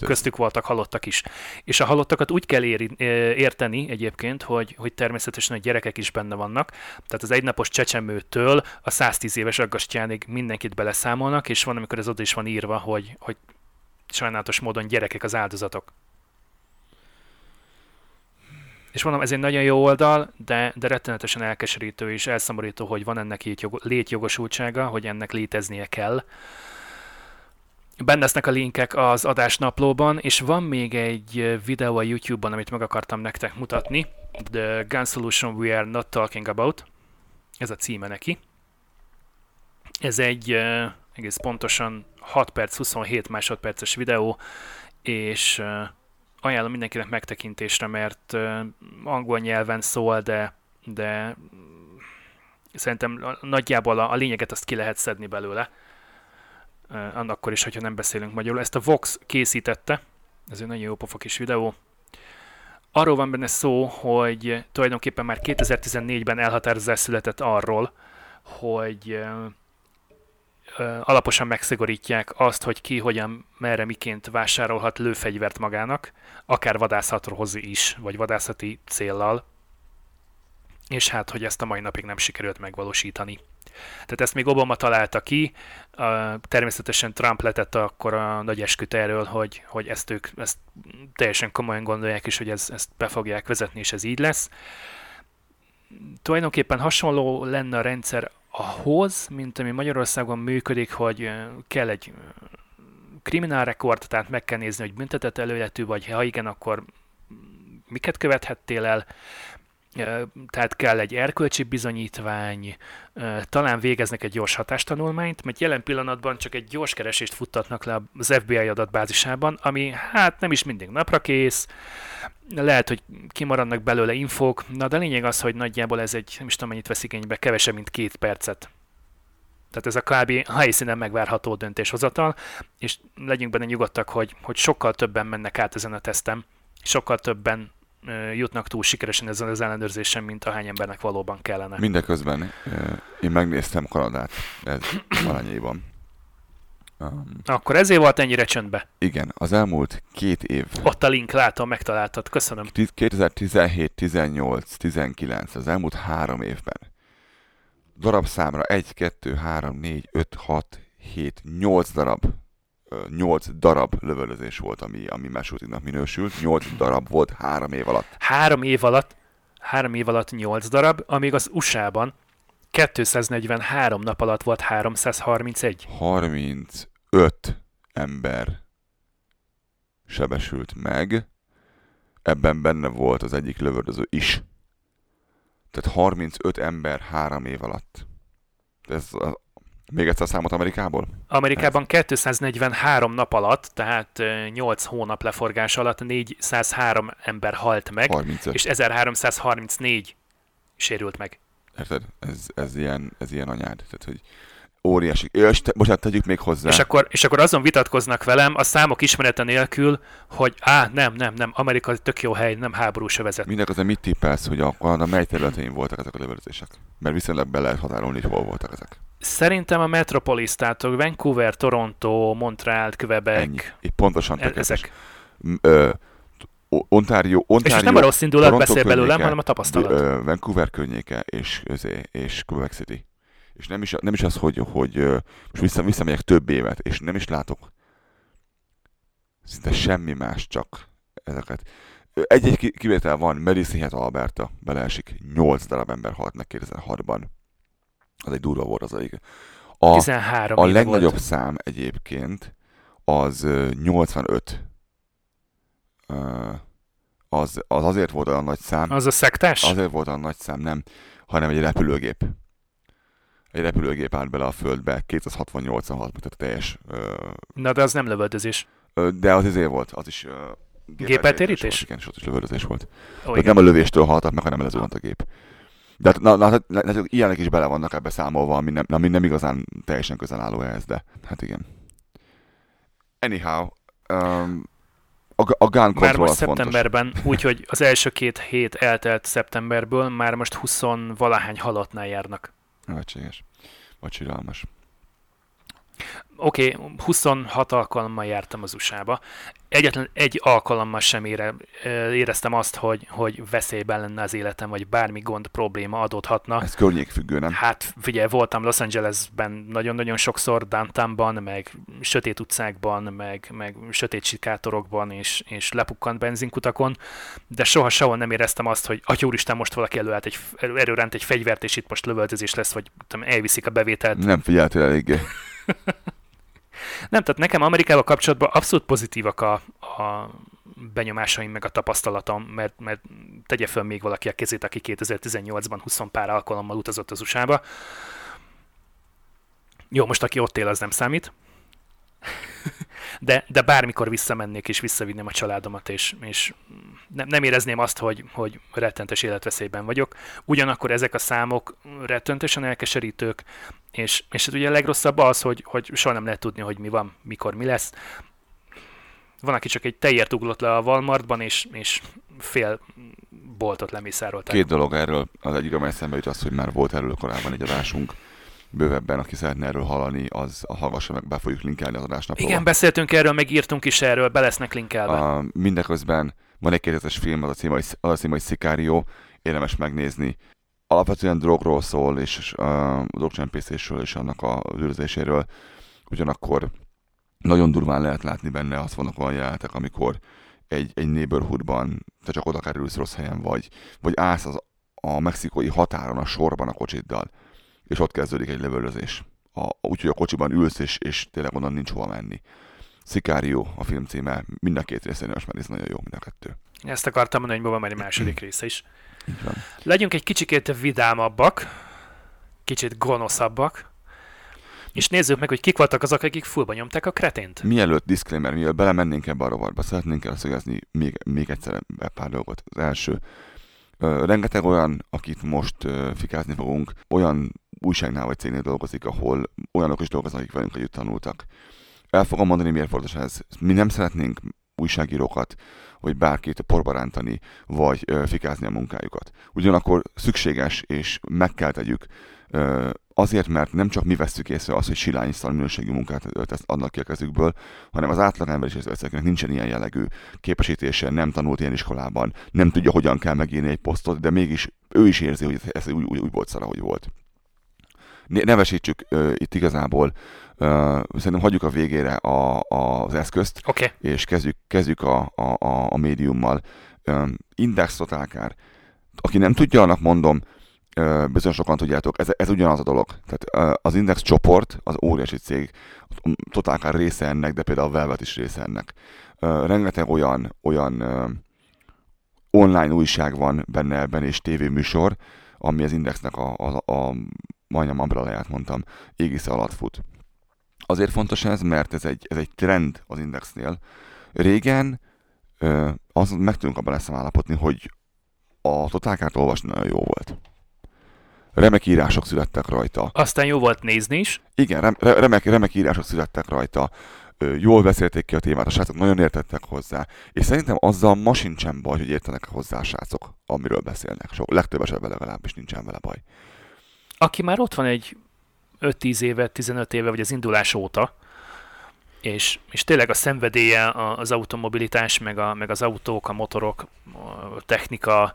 Köztük voltak halottak is. És a halottakat úgy kell éri, érteni egyébként, hogy, hogy természetesen a gyerekek is benne vannak. Tehát az egynapos csecsemőtől a 110 éves aggastyánig mindenkit beleszámolnak, és van, amikor ez oda is van írva, hogy, hogy sajnálatos módon gyerekek az áldozatok. És mondom, ez egy nagyon jó oldal, de, de rettenetesen elkeserítő és elszomorító, hogy van ennek létjogosultsága, hogy ennek léteznie kell. Benne lesznek a linkek az adásnaplóban, és van még egy videó a YouTube-ban, amit meg akartam nektek mutatni. The Gun Solution We Are Not Talking About. Ez a címe neki. Ez egy uh, egész pontosan 6 perc 27 másodperces videó, és uh, ajánlom mindenkinek megtekintésre, mert uh, angol nyelven szól, de, de szerintem nagyjából a, a lényeget azt ki lehet szedni belőle annak is, hogyha nem beszélünk magyarul. Ezt a Vox készítette, ez egy nagyon jó pofa kis videó. Arról van benne szó, hogy tulajdonképpen már 2014-ben elhatározás született arról, hogy alaposan megszigorítják azt, hogy ki hogyan, merre, miként vásárolhat lőfegyvert magának, akár vadászathoz is, vagy vadászati céllal, és hát, hogy ezt a mai napig nem sikerült megvalósítani. Tehát ezt még Obama találta ki, természetesen Trump letette akkor a nagy esküt erről, hogy, hogy ezt ők ezt teljesen komolyan gondolják is, hogy ez, ezt be fogják vezetni, és ez így lesz. Tulajdonképpen hasonló lenne a rendszer ahhoz, mint ami Magyarországon működik, hogy kell egy kriminálrekord, tehát meg kell nézni, hogy büntetett előletű vagy, ha igen, akkor miket követhettél el, tehát kell egy erkölcsi bizonyítvány, talán végeznek egy gyors hatástanulmányt, mert jelen pillanatban csak egy gyors keresést futtatnak le az FBI adatbázisában, ami hát nem is mindig napra kész, lehet, hogy kimaradnak belőle infók, na de lényeg az, hogy nagyjából ez egy, nem is tudom mennyit vesz igénybe, kevesebb, mint két percet. Tehát ez a kb. helyszínen megvárható döntéshozatal, és legyünk benne nyugodtak, hogy, hogy sokkal többen mennek át ezen a tesztem, sokkal többen jutnak túl sikeresen ezen az ellenőrzésen, mint ahány embernek valóban kellene. Mindeközben én megnéztem Kanadát, ez arányaiban. Um, Akkor ezért volt ennyire csöndbe. Igen, az elmúlt két év. Ott a link, látom, megtaláltad, köszönöm. 2017, 18, 19, az elmúlt három évben. Darab számra 1, 2, 3, 4, 5, 6, 7, 8 darab 8 darab lövöldözés volt, ami, ami mesútinak minősült. 8 darab volt három év alatt. Három év alatt, három év alatt 8 darab, amíg az USA-ban 243 nap alatt volt 331. 35 ember sebesült meg, ebben benne volt az egyik lövöldöző is. Tehát 35 ember három év alatt. Ez még egyszer a számot Amerikából? Amerikában 243 nap alatt, tehát 8 hónap leforgás alatt 403 ember halt meg, 35. és 1334 sérült meg. Érted? Ez, ez, ilyen, ez ilyen anyád. Tehát, hogy óriási. És te, bocsánat, tegyük még hozzá. És akkor, és akkor azon vitatkoznak velem a számok ismerete nélkül, hogy á, nem, nem, nem, Amerika tök jó hely, nem háború se vezet. Mindek az mit tippelsz, hogy a Kanada mely területén voltak ezek a lövöldözések? Mert viszonylag be lehet határolni, hogy hol voltak ezek. Szerintem a Metropolis, tehát Vancouver, Toronto, Montreal, Quebec. Ennyi. Itt pontosan e- ezek. Ö, Ontario, Ontario, és nem a rossz indulat beszél belőlem, hanem a tapasztalat. Ö, Vancouver környéke és, és Quebec City. És nem is, nem is az, hogy, hogy most vissza, visszamegyek több évet, és nem is látok szinte semmi más, csak ezeket. Egy-egy kivétel van, Medicine Alberta, beleesik, 8 darab ember halt meg 2006-ban. Az egy durva volt az a, a 13 A legnagyobb volt. szám egyébként az 85. Az, az azért volt olyan nagy szám. Az a szektás? Azért volt olyan nagy szám, nem, hanem egy repülőgép egy repülőgép állt bele a földbe, 268 halt, tehát teljes... Ö, Na de az nem lövöldözés. Ö, de az izé volt, az is... Gépeltérítés? Igen, és ott is lövöldözés volt. Ó, tehát nem a lövéstől haltak meg, hanem lezuhant a gép. De hát, na, na, hát, na, na, ilyenek is bele vannak ebbe számolva, ami nem, ami nem igazán teljesen közel álló ehhez, de hát igen. Anyhow, um, a, a gun Már most szeptemberben, úgyhogy az első két hét eltelt szeptemberből, már most 20 valahány halottnál járnak. Nevetséges. Vagy siralmas. Oké, okay, 26 alkalommal jártam az USA-ba. Egyetlen egy alkalommal sem ére, éreztem azt, hogy, hogy veszélyben lenne az életem, vagy bármi gond, probléma adódhatna. Ez környékfüggő, nem? Hát figyelj, voltam Los Angelesben nagyon-nagyon sokszor, downtownban, meg sötét utcákban, meg, meg sötét sikátorokban, és, és lepukkant benzinkutakon, de soha sehol nem éreztem azt, hogy atya úristen, most valaki előállt egy, erőrend egy fegyvert, és itt most lövöldözés lesz, vagy tudom, elviszik a bevételt. Nem figyeltél eléggé. Nem, tehát nekem Amerikával kapcsolatban abszolút pozitívak a, a benyomásaim, meg a tapasztalatom, mert, mert tegye föl még valaki a kezét, aki 2018-ban 20 pár alkalommal utazott az USA-ba. Jó, most aki ott él, az nem számít. De, de bármikor visszamennék és visszavinném a családomat, és, és nem, nem érezném azt, hogy, hogy rettentes életveszélyben vagyok. Ugyanakkor ezek a számok rettentesen elkeserítők, és, és ugye a legrosszabb az, hogy, hogy soha nem lehet tudni, hogy mi van, mikor mi lesz. Van, aki csak egy tejért uglott le a Walmartban, és, és fél boltot lemészárolták. Két dolog erről. Az egyik, amely szembe jut az, hogy már volt erről korábban egy adásunk bővebben, aki szeretne erről hallani, az a hallgassa meg, be fogjuk linkelni az adásnaplóba. Igen, beszéltünk erről, meg írtunk is erről, be lesznek linkelve. A, mindeközben van egy 2000 film, az a cím, az a cím, hogy Sicario, érdemes megnézni. Alapvetően drogról szól, és a drogcsempészésről és annak a őrzéséről. Ugyanakkor nagyon durván lehet látni benne, azt vannak olyan jelenetek, amikor egy, egy neighborhoodban, te csak oda kerülsz rossz helyen vagy, vagy állsz az, a mexikói határon a sorban a kocsiddal, és ott kezdődik egy lövöldözés. Úgyhogy a kocsiban ülsz, és, és tényleg onnan nincs hova menni. Sicario a film címe, mind a két rész most már ez nagyon jó, mind a kettő. Ezt akartam mondani, hogy van egy második része is. Legyünk egy kicsikét vidámabbak, kicsit gonoszabbak, és nézzük meg, hogy kik voltak azok, akik fullba nyomták a kretént. Mielőtt disclaimer, mielőtt belemennénk ebbe a rovarba, szeretnénk elszögezni még, még egyszer pár dolgot. Az első, ö, rengeteg olyan, akit most ö, fikázni fogunk, olyan újságnál vagy cégnél dolgozik, ahol olyanok is dolgoznak, akik velünk együtt tanultak. El fogom mondani, miért fontos ez. Mi nem szeretnénk újságírókat, vagy bárkit porba rántani, vagy ö, fikázni a munkájukat. Ugyanakkor szükséges, és meg kell tegyük, ö, azért, mert nem csak mi vesszük észre azt, hogy silányisztal minőségi munkát tesz, adnak ki a kezükből, hanem az átlagember is észre nincsen ilyen jellegű képesítése, nem tanult ilyen iskolában, nem tudja, hogyan kell megírni egy posztot, de mégis ő is érzi, hogy ez úgy, úgy, úgy volt szar, ahogy volt. Nevesítsük uh, itt igazából, uh, szerintem hagyjuk a végére a, a, az eszközt, okay. és kezdjük, kezdjük a, a, a, a médiummal. Um, Index Totálkár. Aki nem tudja, annak mondom, bizony sokan tudjátok, ez, ez ugyanaz a dolog. Tehát az Index csoport, az óriási cég, totálkár része ennek, de például a Velvet is része ennek. Rengeteg olyan, olyan online újság van benne ebben, és tévéműsor, ami az Indexnek a, a, a majdnem umbrelláját mondtam, égisze alatt fut. Azért fontos ez, mert ez egy, ez egy trend az Indexnél. Régen az meg tudunk abban lesz állapotni, hogy a totálkárt olvasni nagyon jó volt remek írások születtek rajta. Aztán jó volt nézni is. Igen, rem, remek, remek írások születtek rajta. Jól beszélték ki a témát, a srácok nagyon értettek hozzá. És szerintem azzal ma sincsen baj, hogy értenek hozzá a srácok, amiről beszélnek. Sok, legtöbb esetben legalábbis nincsen vele baj. Aki már ott van egy 5-10 éve, 15 éve, vagy az indulás óta, és, és tényleg a szenvedélye az automobilitás, meg, a, meg az autók, a motorok, a technika,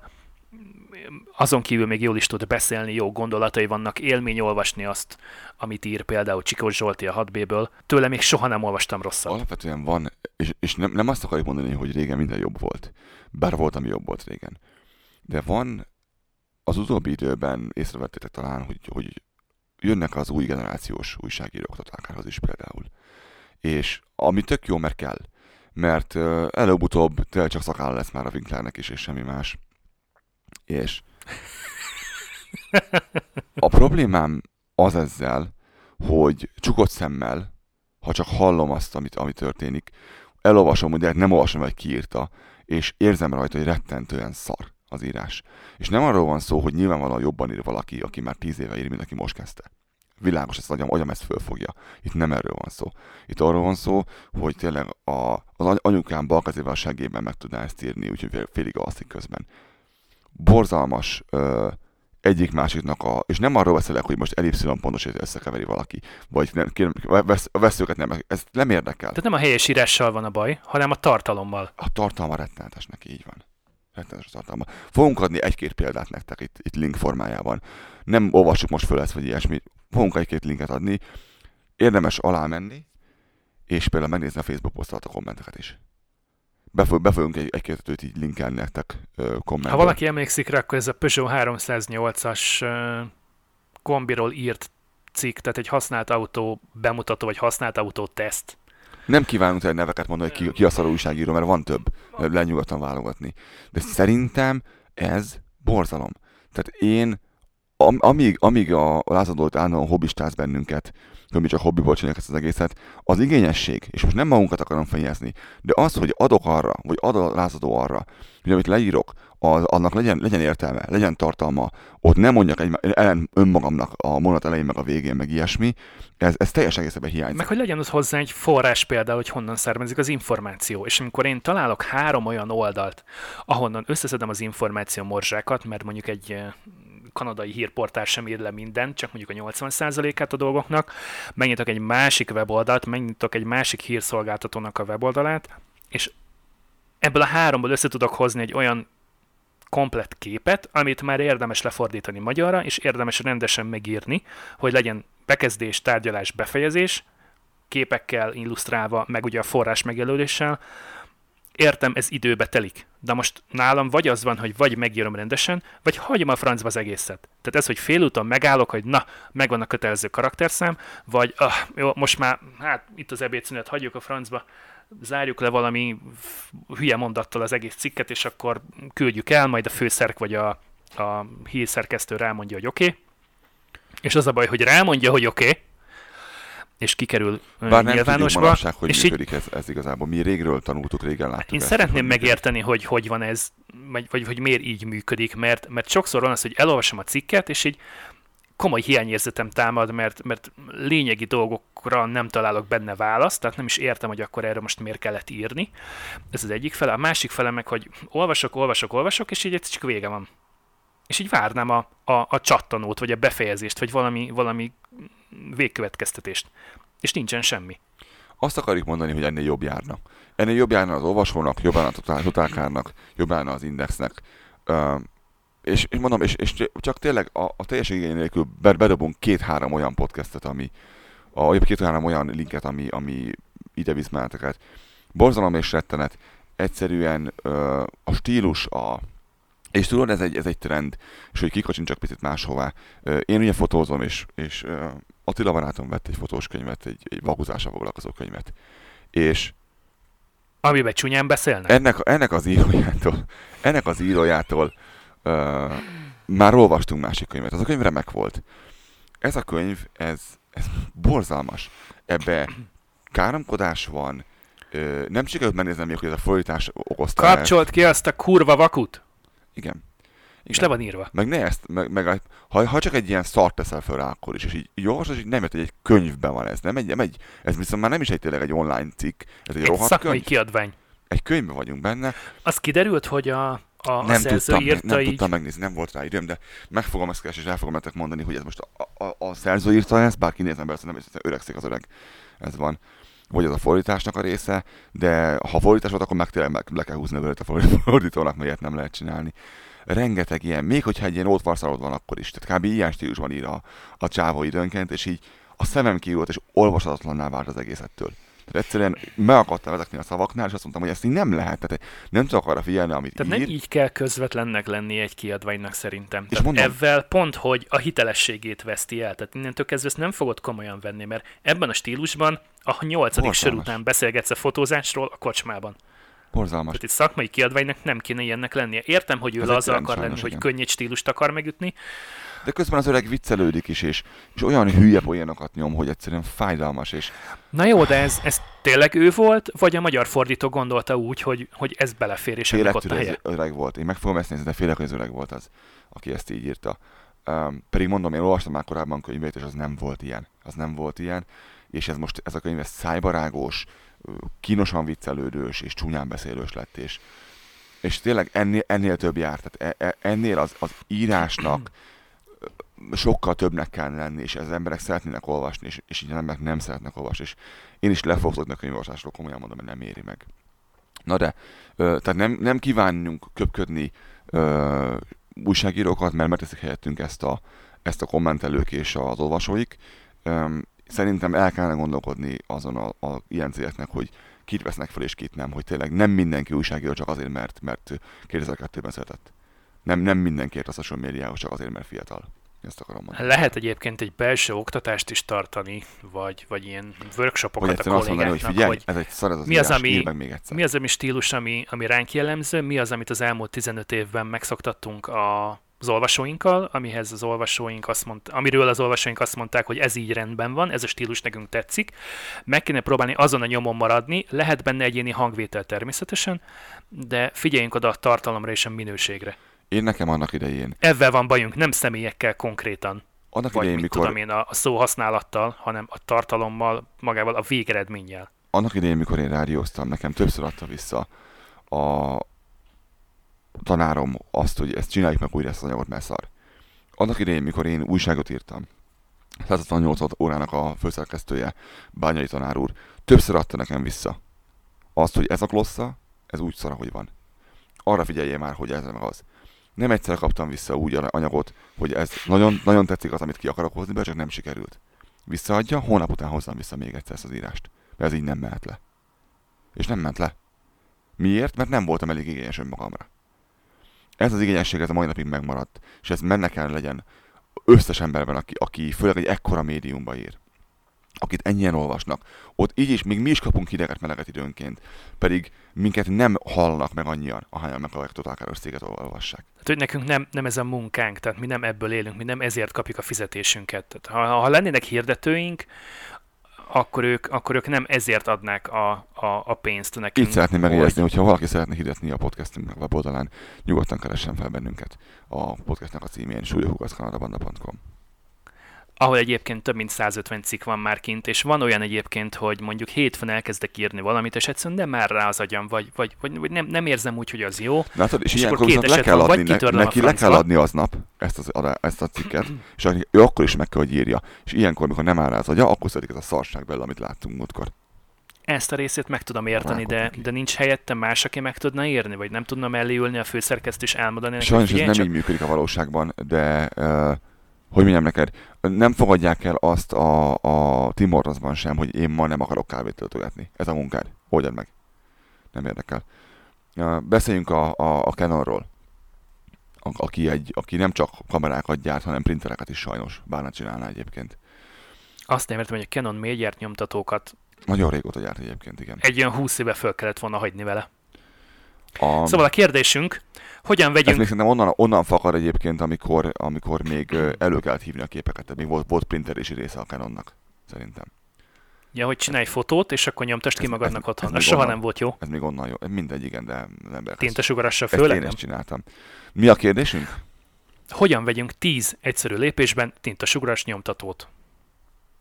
azon kívül még jól is tud beszélni, jó gondolatai vannak, élmény olvasni azt, amit ír például Csikós Zsolti a 6B-ből. Tőle még soha nem olvastam rosszat. Alapvetően van, és, és nem, nem azt akarjuk mondani, hogy régen minden jobb volt. Bár volt, ami jobb volt régen. De van az utóbbi időben észrevettétek talán, hogy, hogy jönnek az új generációs újságírók, akárhoz is például. És ami tök jó, mert kell. Mert előbb-utóbb tényleg csak szakáll lesz már a Winklernek is, és semmi más és a problémám az ezzel, hogy csukott szemmel, ha csak hallom azt, amit, ami történik, elolvasom, de nem olvasom, hogy kiírta, és érzem rajta, hogy rettentően szar az írás. És nem arról van szó, hogy nyilvánvalóan jobban ír valaki, aki már tíz éve ír, mint aki most kezdte. Világos, ezt agyam, agyam ezt fölfogja. Itt nem erről van szó. Itt arról van szó, hogy tényleg a, az anyukám balkezével a segében meg tudná ezt írni, úgyhogy félig alszik közben borzalmas ö, egyik másiknak a, és nem arról beszélek, hogy most elipszilon pontos összekeveri valaki, vagy nem, kérem, vesz, veszőket nem, ez nem érdekel. Tehát nem a helyes írással van a baj, hanem a tartalommal. A tartalma rettenetes neki, így van. Rettenetes tartalma. Fogunk adni egy-két példát nektek itt, itt link formájában. Nem olvassuk most föl ezt, vagy ilyesmi. Fogunk egy-két linket adni. Érdemes alá menni, és például megnézni a Facebook posztolat a kommenteket is. Be, be fogunk egy, egy-két így linkelni nektek kommentben. Ha valaki emlékszik rá, akkor ez a Peugeot 308-as kombiról írt cikk, tehát egy használt autó bemutató, vagy használt autó teszt. Nem kívánunk egy neveket mondani, hogy ki, ki a szaró újságíró, mert van több, lenyugodtan válogatni. De szerintem ez borzalom. Tehát én, am, amíg, amíg a lázadót állandóan hobbistáz bennünket, hogy mi csak hobbiból csináljuk ezt az egészet, az igényesség, és most nem magunkat akarom fejezni, de az, hogy adok arra, vagy ad a lázadó arra, hogy amit leírok, az, annak legyen, legyen értelme, legyen tartalma, ott nem mondjak egy, ellen önmagamnak a mondat elején, meg a végén, meg ilyesmi, ez, ez teljes egészében hiányzik. Meg hogy legyen az hozzá egy forrás például, hogy honnan származik az információ. És amikor én találok három olyan oldalt, ahonnan összeszedem az információ morzsákat, mert mondjuk egy kanadai hírportál sem ír le mindent, csak mondjuk a 80%-át a dolgoknak, megnyitok egy másik weboldalt, megnyitok egy másik hírszolgáltatónak a weboldalát, és ebből a háromból össze tudok hozni egy olyan komplett képet, amit már érdemes lefordítani magyarra, és érdemes rendesen megírni, hogy legyen bekezdés, tárgyalás, befejezés, képekkel illusztrálva, meg ugye a forrás megjelöléssel, értem, ez időbe telik. De most nálam vagy az van, hogy vagy megírom rendesen, vagy hagyom a francba az egészet. Tehát ez, hogy félúton megállok, hogy na, megvan a kötelező karakterszám, vagy ah, jó, most már, hát itt az ebédszünet, hagyjuk a francba, zárjuk le valami hülye mondattal az egész cikket, és akkor küldjük el, majd a főszerk vagy a, a hírszerkesztő rámondja, hogy oké. Okay. És az a baj, hogy rámondja, hogy oké, okay, és kikerül Bár nem nyilvánosba. Manapság, hogy és működik így... ez, ez igazából. Mi régről tanultuk, régen láttuk. Én ezt, szeretném megérteni, hogy hogy van ez, vagy, vagy hogy miért így működik, mert, mert sokszor van az, hogy elolvasom a cikket, és így komoly hiányérzetem támad, mert, mert lényegi dolgokra nem találok benne választ, tehát nem is értem, hogy akkor erre most miért kellett írni. Ez az egyik fele. A másik fele meg, hogy olvasok, olvasok, olvasok, és így egy csak vége van. És így várnám a, a, a csattanót, vagy a befejezést, vagy valami, valami végkövetkeztetést. És nincsen semmi. Azt akarjuk mondani, hogy ennél jobb járna. Ennél jobb járna az olvasónak, jobb járna a totálkárnak, jobb járna az indexnek. Uh, és, és mondom, és, és csak tényleg a, a teljes igény nélkül bedobunk két-három olyan podcastet, ami, a, két-három olyan linket, ami, ami ide visz meneteket. Borzalom és rettenet, egyszerűen uh, a stílus, a, és tudod, ez egy, ez egy trend, és hogy kikocsin csak picit máshová. Én ugye fotózom, és, és Attila barátom vett egy fotós könyvet, egy, egy vaguzással foglalkozó könyvet. És Amiben csúnyán beszélnek? Ennek, ennek az írójától, ennek az írójától uh, már olvastunk másik könyvet. Az a könyv remek volt. Ez a könyv, ez, ez borzalmas. Ebbe káromkodás van, uh, nem sikerült megnézni még, hogy ez a fordítás okozta. Kapcsolt ki azt a kurva vakut? Igen. És le van írva. Meg ne ezt, meg, meg ha, ha, csak egy ilyen szart teszel rá, akkor is, és így jó, és így nem jött, hogy egy könyvben van ez, nem egy, nem egy, ez viszont már nem is egy tényleg egy online cikk, ez egy, egy rohadt szakmai könyv. kiadvány. Egy könyvben vagyunk benne. Az kiderült, hogy a, a, nem a szerző tudtam, írta nem így... tudtam megnézni, nem volt rá időm, de meg fogom ezt keresni, és el fogom nektek mondani, hogy ez most a, a, a szerző írta ezt, bár kinézem be, nem öregszik az öreg. Ez van vagy az a fordításnak a része, de ha fordítás volt, akkor meg tényleg le kell húzni a fordítónak, mert nem lehet csinálni rengeteg ilyen, még hogyha egy ilyen ótvarszalod van akkor is, tehát kb. ilyen stílusban ír a, a csávó időnként, és így a szemem kiült, és olvashatatlanná vált az egészettől. Egyszerűen meg akartam ezekni a szavaknál, és azt mondtam, hogy ezt így nem lehet. Tehát nem tudok arra figyelni, amit Tehát ír. nem így kell közvetlennek lenni egy kiadványnak szerintem. És Tehát mondom, ezzel pont, hogy a hitelességét veszti el. Tehát innentől kezdve ezt nem fogod komolyan venni, mert ebben a stílusban a nyolcadik sor után beszélgetsz a fotózásról a kocsmában. Borzalmas. Tehát itt szakmai kiadványnak nem kéne ilyennek lennie. Értem, hogy ő az akar sajnos, lenni, hogy könnyed stílust akar megütni. De közben az öreg viccelődik is, és, és olyan hülye poénokat nyom, hogy egyszerűen fájdalmas. És... Na jó, de ez, ez tényleg ő volt, vagy a magyar fordító gondolta úgy, hogy, hogy ez belefér, és ennek ott a helye? öreg volt. Én meg fogom ezt nézni, de félek, hogy az öreg volt az, aki ezt így írta. Um, pedig mondom, én olvastam már korábban könyvét, és az nem volt ilyen. Az nem volt ilyen. És ez most, ez a könyv ez szájbarágos, kínosan viccelődős és csúnyán beszélős lett, és, és tényleg ennél, ennél több járt. Tehát e, e, ennél az, az írásnak sokkal többnek kell lenni, és az emberek szeretnének olvasni, és, és így az emberek nem szeretnek olvasni, és én is lefogtok a könyvolvasásról, komolyan mondom, hogy nem éri meg. Na de, ö, tehát nem, nem kívánjunk köpködni ö, újságírókat, mert megteszik helyettünk ezt a, ezt a kommentelők és az olvasóik. Ö, szerintem el kellene gondolkodni azon a, a ilyen cégeknek, hogy kit vesznek fel és kit nem, hogy tényleg nem mindenki újságíró csak azért, mert, mert 2002-ben született. Nem, nem mindenki ért a social médiához csak azért, mert fiatal. Ezt akarom mondani. Lehet egyébként egy belső oktatást is tartani, vagy, vagy ilyen workshopokat Vagy a azt mondani, hogy kollégáknak, figyelj, ez egy szar, az mi az, ami- még egyszer. Mi az, ami stílus, ami, ami ránk jellemző, mi az, amit az elmúlt 15 évben megszoktattunk a, az olvasóinkkal, amihez az olvasóink azt mondta, amiről az olvasóink azt mondták, hogy ez így rendben van, ez a stílus nekünk tetszik. Meg kéne próbálni azon a nyomon maradni, lehet benne egyéni hangvétel természetesen, de figyeljünk oda a tartalomra és a minőségre. Én nekem annak idején, Ezzel van bajunk, nem személyekkel konkrétan, annak vagy idején, mit mikor, tudom én, a, a szó használattal, hanem a tartalommal, magával, a végeredménnyel. annak idején, mikor én rádióztam, nekem többször adta vissza a tanárom azt, hogy ezt csináljuk meg újra ezt az anyagot, mert szar. Annak idején, mikor én újságot írtam, 168 órának a főszerkesztője, Bányai tanár úr, többször adta nekem vissza azt, hogy ez a klossza, ez úgy szar, ahogy van. Arra figyeljél már, hogy ez meg az. Nem egyszer kaptam vissza úgy anyagot, hogy ez nagyon, nagyon tetszik az, amit ki akarok hozni, de csak nem sikerült. Visszaadja, hónap után hozzam vissza még egyszer ezt az írást. Mert ez így nem mehet le. És nem ment le. Miért? Mert nem voltam elég igényes önmagamra. Ez az igényesség ez a mai napig megmaradt, és ez menne kell legyen összes emberben, aki, aki főleg egy ekkora médiumba ír, akit ennyien olvasnak, ott így is, még mi is kapunk hideget, meleget időnként, pedig minket nem hallanak meg annyian, ahányan meghallják a Total Káros céget olvassák. Tehát, hogy nekünk nem, nem ez a munkánk, tehát mi nem ebből élünk, mi nem ezért kapjuk a fizetésünket. Tehát, ha, ha lennének hirdetőink, akkor ők, akkor ők nem ezért adnák a, a, a pénzt nekünk. Így szeretném megjegyezni, hogyha valaki szeretne hirdetni a podcastünknek weboldalán, nyugodtan keressen fel bennünket a podcastnak a címén súlyokugaszkanadabanda.com. ahol egyébként több mint 150 cikk van már kint, és van olyan egyébként, hogy mondjuk hétfőn elkezdek írni valamit, és egyszerűen nem már rá az agyam, vagy, vagy, vagy, vagy nem, nem érzem úgy, hogy az jó. Látod, és, És ilyenkor két le kell van, vagy adni, kitörlöm a neki le kell adni aznap ezt, az, ezt a cikket, és ő akkor is meg kell, hogy írja. És ilyenkor, mikor nem áll rá az agya, akkor születik ez a szarság belőle, amit láttunk múltkor. Ezt a részét meg tudom érteni, de, de nincs helyette más, aki meg tudna írni, vagy nem tudna mellé ülni a főszerkesztő és elmondani neki, Sajnos hogy ez nem csak, így működik a valóságban, de uh, hogy mondjam neked, nem fogadják el azt a, a Tim Hortonsban sem, hogy én ma nem akarok kávét töltögetni. Ez a munkád. Oldjad meg. Nem érdekel. Beszéljünk a, a, a Canonról. A, aki, egy, aki nem csak kamerákat gyárt, hanem printereket is sajnos. Bár ne csinálná egyébként. azt nem értem, hogy a Canon mély gyárt nyomtatókat Nagyon régóta gyárt egyébként, igen. egy olyan 20 éve föl kellett volna hagyni vele. A, Szóval a kérdésünk, hogyan ez vegyünk még szerintem onnan, onnan fakad egyébként, amikor, amikor még elő kellett hívni a képeket. Tehát még volt, volt printerési része a Canonnak. Szerintem. Ja, hogy csinálj fotót, és akkor nyomtasd ki Ez- magadnak ez- otthon. ez soha onnan- nem volt jó. Ez még onnan jó. Mindegy, igen, de az ember. Tintasugarassa Ezt főleg én nem. csináltam. Mi a kérdésünk? Hogyan vegyünk 10 egyszerű lépésben tintasugaras nyomtatót?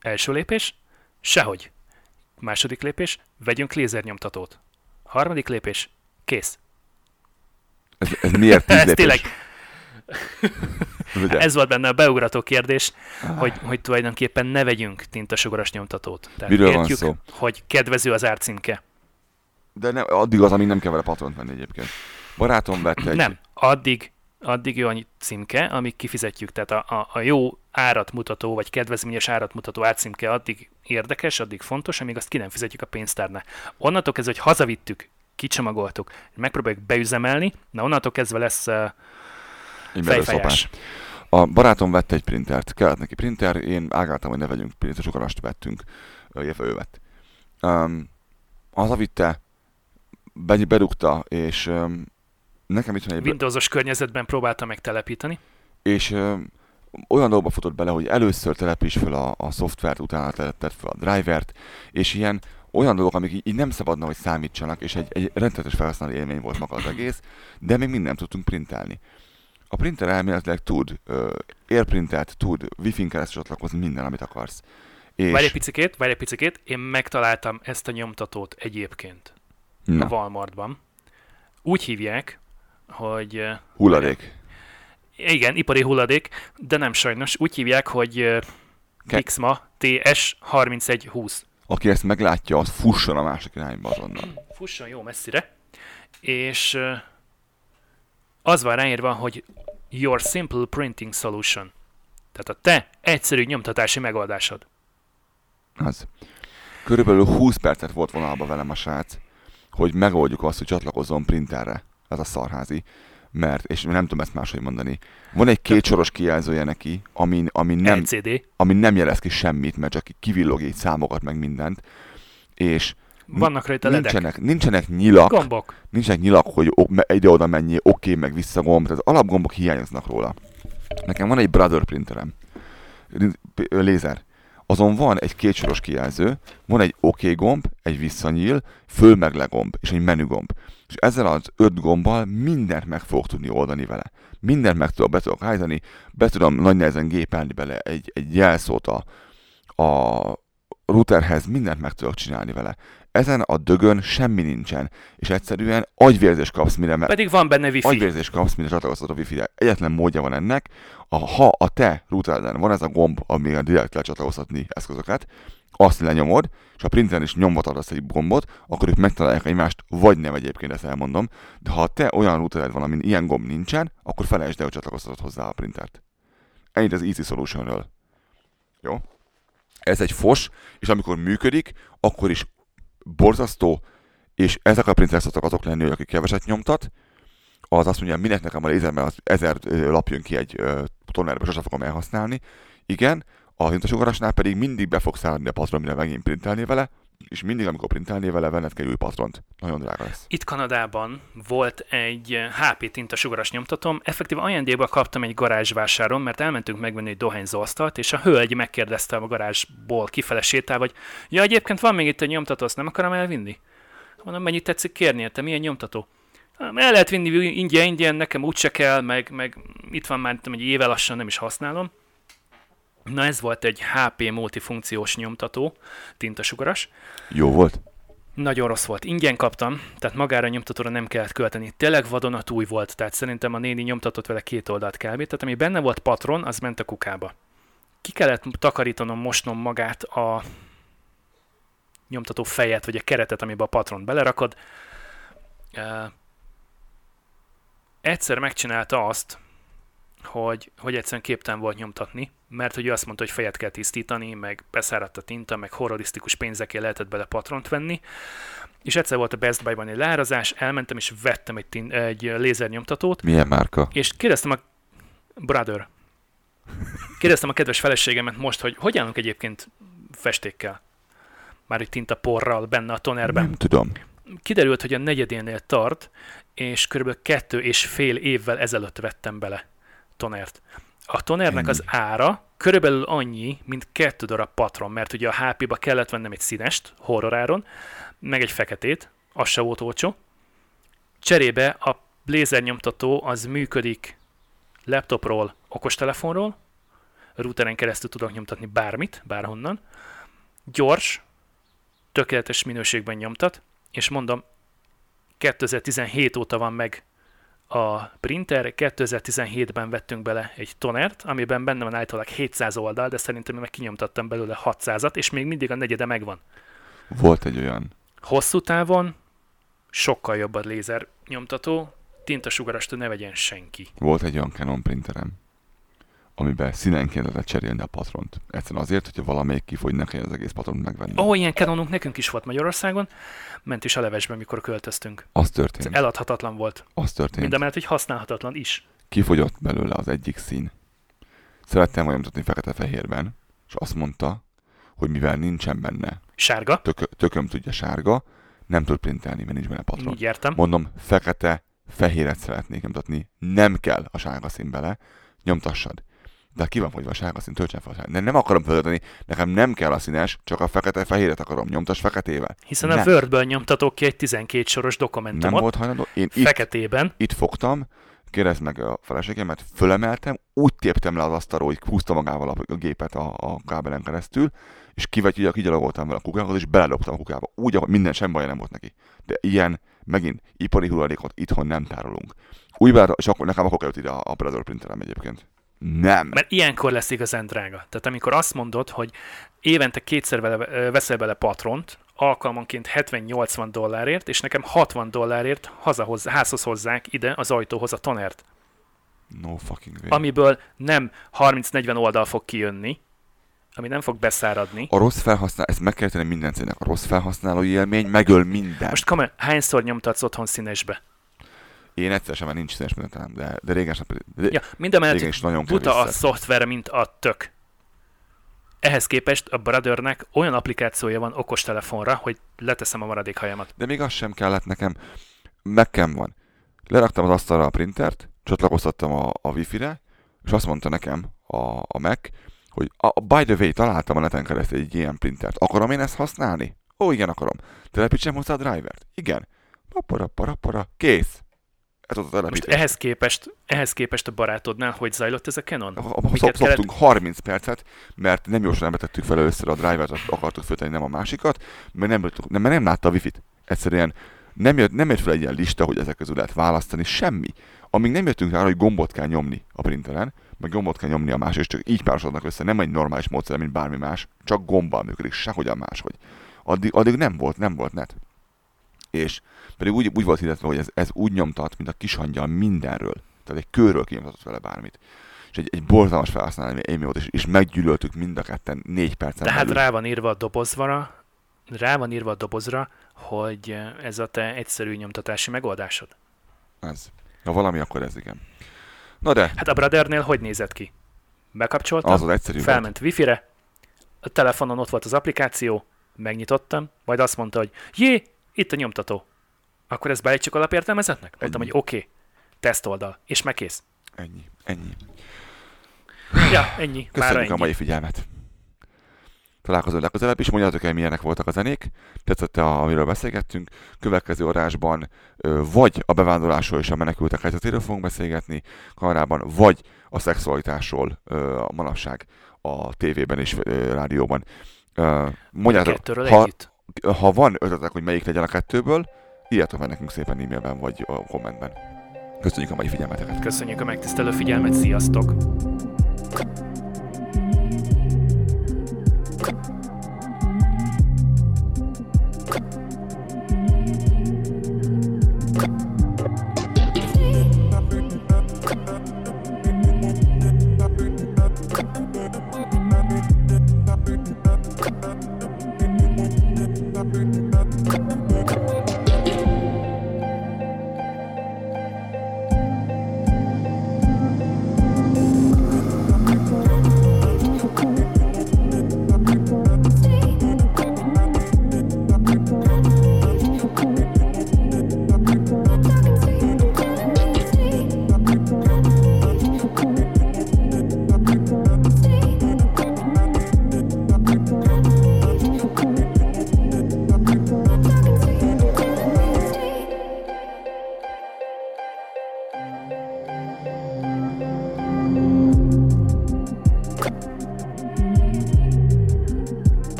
Első lépés? Sehogy. Második lépés? Vegyünk lézernyomtatót. Harmadik lépés? Kész. Ez, ez miért tíz Ez tényleg, ez volt benne a beugrató kérdés, hogy, hogy tulajdonképpen ne vegyünk tintasugaras nyomtatót. Tehát Miről van értjük, szó? hogy kedvező az árcímke. De ne, addig az, amíg nem kell vele patront venni egyébként. Barátom vette egy... Nem, addig, addig jó annyi címke, amíg kifizetjük. Tehát a, a, a jó árat mutató, vagy kedvezményes árat mutató árcímke addig érdekes, addig fontos, amíg azt ki nem fizetjük a pénztárnál. Onnantól kezdve, hogy hazavittük, kicsomagoltuk, megpróbáljuk beüzemelni, na onnantól kezdve lesz uh, fejfájás. A barátom vette egy printert, kellett neki printer, én ágáltam, hogy ne vegyünk printerugarast vettünk, ö, illetve ő vett. Um, hazavitte, be, berúgta, és um, nekem itthon egy... Windowsos környezetben próbálta megtelepíteni. és ö, olyan dolgokba futott bele, hogy először telepíts fel a, a szoftvert, utána tett fel a drivert, és ilyen olyan dolgok, amik így, így nem szabadna, hogy számítsanak, és egy, egy rendszeres felhasználó élmény volt maga az egész, de még mind nem tudtunk printelni. A printer elméletileg tud ö, airprintet, tud wifi-n keresztül csatlakozni minden, amit akarsz. És Várj egy picikét, várj egy picikét, én megtaláltam ezt a nyomtatót egyébként a na, Walmartban. Úgy hívják, hogy uh, hulladék. Igen, ipari hulladék, de nem sajnos. Úgy hívják, hogy Pixma TS3120. Aki ezt meglátja, az fusson a másik irányba azonnal. Fusson jó messzire. És az van ráírva, hogy Your Simple Printing Solution. Tehát a te egyszerű nyomtatási megoldásod. Az. Körülbelül 20 percet volt vonalba velem a srác, hogy megoldjuk azt, hogy csatlakozzon printerre. Ez a szarházi. Mert, és nem tudom ezt máshogy mondani, van egy két soros kijelzője neki, ami, ami, nem, LCD. ami nem jelez ki semmit, mert csak kivillog így számokat meg mindent. És Vannak rajta ledek. nincsenek, nincsenek nyilak, Gombok. nincsenek nyilak, hogy ide-oda menjél, oké, okay, meg vissza gomb, tehát alapgombok hiányoznak róla. Nekem van egy Brother printerem, lézer. Azon van egy kétsoros kijelző, van egy OK gomb, egy visszanyíl, föl meg le gomb, és egy menü gomb. És ezzel az öt gombbal mindent meg fogok tudni oldani vele. Mindent meg tudok, be tudok állítani, be tudom nagy nehezen gépelni bele egy, egy jelszót a, a routerhez, mindent meg tudok csinálni vele. Ezen a dögön semmi nincsen, és egyszerűen agyvérzést kapsz, mire me- Pedig van benne wifi. agyvérzést kapsz, mire csatlakoztat a wifi-re. Egyetlen módja van ennek, a, ha a te routereden van ez a gomb, ami a direkt lehet csatlakoztatni eszközöket, azt lenyomod, és a printeren is nyomvat adsz egy gombot, akkor ők megtalálják egymást, vagy nem egyébként, ezt elmondom. De ha te olyan routered van, amin ilyen gomb nincsen, akkor felejtsd el, hogy csatlakoztatod hozzá a printert. Ennyit az Easy Solutionről. Jó? Ez egy fos, és amikor működik, akkor is borzasztó, és ezek a printerek szoktak azok lenni, hogy aki keveset nyomtat, az azt mondja, minek nekem a lézer, mert az ezer lap ki egy tonerbe, sosem fogom elhasználni. Igen, a hintasugarasnál pedig mindig be fog szállni a patron, mire megint printelni vele, és mindig, amikor printelni vele, venned kell új patront. Nagyon drága lesz. Itt Kanadában volt egy eh, HP tinta sugaras nyomtatom, effektív ajándékba kaptam egy garázsvásáron, mert elmentünk megvenni egy dohányzóasztalt, és a hölgy megkérdezte a garázsból kifele sétál, hogy ja, egyébként van még itt egy nyomtató, azt nem akarom elvinni? Mondom, mennyit tetszik kérni érte, milyen nyomtató? "Hát, El lehet vinni ingyen, ingyen, nekem úgyse kell, meg, meg itt van már nem egy éve lassan nem is használom. Na ez volt egy HP multifunkciós nyomtató, tintasugaras, Jó volt? nagyon rossz volt. Ingyen kaptam, tehát magára a nyomtatóra nem kellett költeni. Tényleg vadonatúj volt, tehát szerintem a néni nyomtatott vele két oldalt kb. Tehát ami benne volt patron, az ment a kukába. Ki kellett takarítanom, mosnom magát a nyomtató fejet, vagy a keretet, amiben a patron belerakod. Uh, egyszer megcsinálta azt, hogy, hogy egyszerűen képtelen volt nyomtatni, mert hogy ő azt mondta, hogy fejet kell tisztítani, meg beszáradt a tinta, meg horrorisztikus pénzekért lehetett bele patront venni. És egyszer volt a Best Buy-ban egy lárazás, elmentem és vettem egy, tin- egy lézernyomtatót, Milyen márka? és kérdeztem a brother, kérdeztem a kedves feleségemet most, hogy hogy állunk egyébként festékkel? Már egy tinta porral benne a tonerben Nem tudom. kiderült, hogy a negyedénél tart, és kb. kettő és fél évvel ezelőtt vettem bele tonert. A tonernek az ára körülbelül annyi, mint kettő darab patron, mert ugye a HP-ba kellett vennem egy színest, horroráron, meg egy feketét, az se volt olcsó. Cserébe a nyomtató az működik laptopról, okostelefonról, routeren keresztül tudok nyomtatni bármit, bárhonnan. Gyors, tökéletes minőségben nyomtat, és mondom, 2017 óta van meg a printer, 2017-ben vettünk bele egy tonert, amiben benne van állítólag 700 oldal, de szerintem én meg kinyomtattam belőle 600-at, és még mindig a negyede megvan. Volt egy olyan. Hosszú távon sokkal jobb a lézer nyomtató, tintasugarast ne vegyen senki. Volt egy olyan Canon printerem, amiben színenként lehetett cserélni a patront. Egyszerűen azért, hogyha valamelyik kifogy, ne kelljen az egész patront megvenni. Ó, oh, ilyen Canonunk nekünk is volt Magyarországon, ment is a levesben, mikor költöztünk. Az Ez történt. eladhatatlan volt. Az történt. Mindemellett, hogy használhatatlan is. Kifogyott belőle az egyik szín. Szerettem volna mutatni fekete-fehérben, és azt mondta, hogy mivel nincsen benne, Sárga, tök, tököm tudja sárga, nem tud printelni, mert nincs benne patron. így értem. Mondom, fekete, fehéret szeretnék nyomtatni. Nem kell a sárga szín bele, nyomtassad. De ki van fogyva a sárga szín, töltsen fel a sárga. Nem, nem akarom föltölteni, nekem nem kell a színes, csak a fekete-fehéret akarom, nyomtas feketével. Hiszen Nem. a Wordből nyomtatok ki egy 12 soros Nem dokumentumot, volt hajlandó. Én itt, feketében, itt fogtam, kérdezd meg a feleségemet, fölemeltem, úgy téptem le az asztalról, hogy húzta magával a, gépet a, a kábelen keresztül, és kivegy, kigyalogoltam vele a kukához, és beledobtam a kukába. Úgy, ahogy minden sem baj nem volt neki. De ilyen, megint, ipari hulladékot itthon nem tárolunk. Újra, és akkor nekem akkor került ide a, a Predator printerem egyébként. Nem. Mert ilyenkor lesz igazán drága. Tehát amikor azt mondod, hogy évente kétszer vele, veszel bele patront, alkalmanként 70-80 dollárért, és nekem 60 dollárért hazahoz, házhoz hozzák ide az ajtóhoz a tonert, No fucking way. amiből nem 30-40 oldal fog kijönni, ami nem fog beszáradni. A rossz felhasználó, ezt meg kell tenni minden cégnek, a rossz felhasználói élmény megöl minden. Most komolyan, hányszor nyomtatsz otthon színesbe? Én egyszer sem, mert nincs színes mindenem, de, de régen sem. De, Ja, mindemellett régen is nagyon buta a szoftver, mint a tök. Ehhez képest a Brothernek olyan applikációja van okostelefonra, hogy leteszem a maradék hajamat. De még az sem kellett nekem. Nekem van. Leraktam az asztalra a printert, csatlakoztattam a, a wifi-re, és azt mondta nekem a, a Mac, hogy a, by the way, találtam a neten keresztül egy ilyen printert. Akarom én ezt használni? Ó, igen, akarom. Telepítsem hozzá a drivert? Igen. Papara, parapara, kész. Ez az a Most ehhez képest, ehhez képest a barátodnál hogy zajlott ez a Canon? Szoptunk 30 percet, mert nem gyorsan betettük fel először a drivert, akartuk föltenni, nem a másikat, mert nem, nem, mert nem látta a wifi-t. Egyszerűen nem jött, nem jött fel egy ilyen lista, hogy ezek közül lehet választani, semmi. Amíg nem jöttünk rá, hogy gombot kell nyomni a printeren, meg gombot kell nyomni a más, és csak így párosodnak össze, nem egy normális módszer, mint bármi más, csak gombbal működik, sehogyan máshogy. Addig, addig nem volt, nem volt net. És pedig úgy, úgy volt hirdetve, hogy ez, ez úgy nyomtat, mint a kis angyal mindenről. Tehát egy körről kinyomtatott vele bármit. És egy, egy borzalmas felhasználni élmény volt, és, és meggyűlöltük mind a ketten négy percen Tehát belül. rá van írva a dobozra, rá van írva a dobozra, hogy ez a te egyszerű nyomtatási megoldásod. Ez. Ha valami, akkor ez igen. Na de, Hát a Brothernél hogy nézett ki? Bekapcsoltam, az az egyszerű volt. felment wifi-re, a telefonon ott volt az applikáció, megnyitottam, majd azt mondta, hogy jé, itt a nyomtató. Akkor ezt beállítsuk alapértelmezetnek? Mondtam, Ennyi. hogy oké, okay. tesztoldal, és megkész. Ennyi, ennyi. Ja, ennyi, Köszönjük a ennyi. mai figyelmet. Találkozunk legközelebb is, mondjátok el, milyenek voltak a zenék, tetszett amiről beszélgettünk. Következő adásban ö, vagy a bevándorlásról és a menekültek helyzetéről fogunk beszélgetni kamerában, vagy a szexualitásról a manapság a tévében és rádióban. Mondjátok, ha, együtt. ha van ötletek, hogy melyik legyen a kettőből, írjátok meg nekünk szépen e-mailben vagy a kommentben. Köszönjük a mai figyelmeteket! Köszönjük a megtisztelő figyelmet, sziasztok!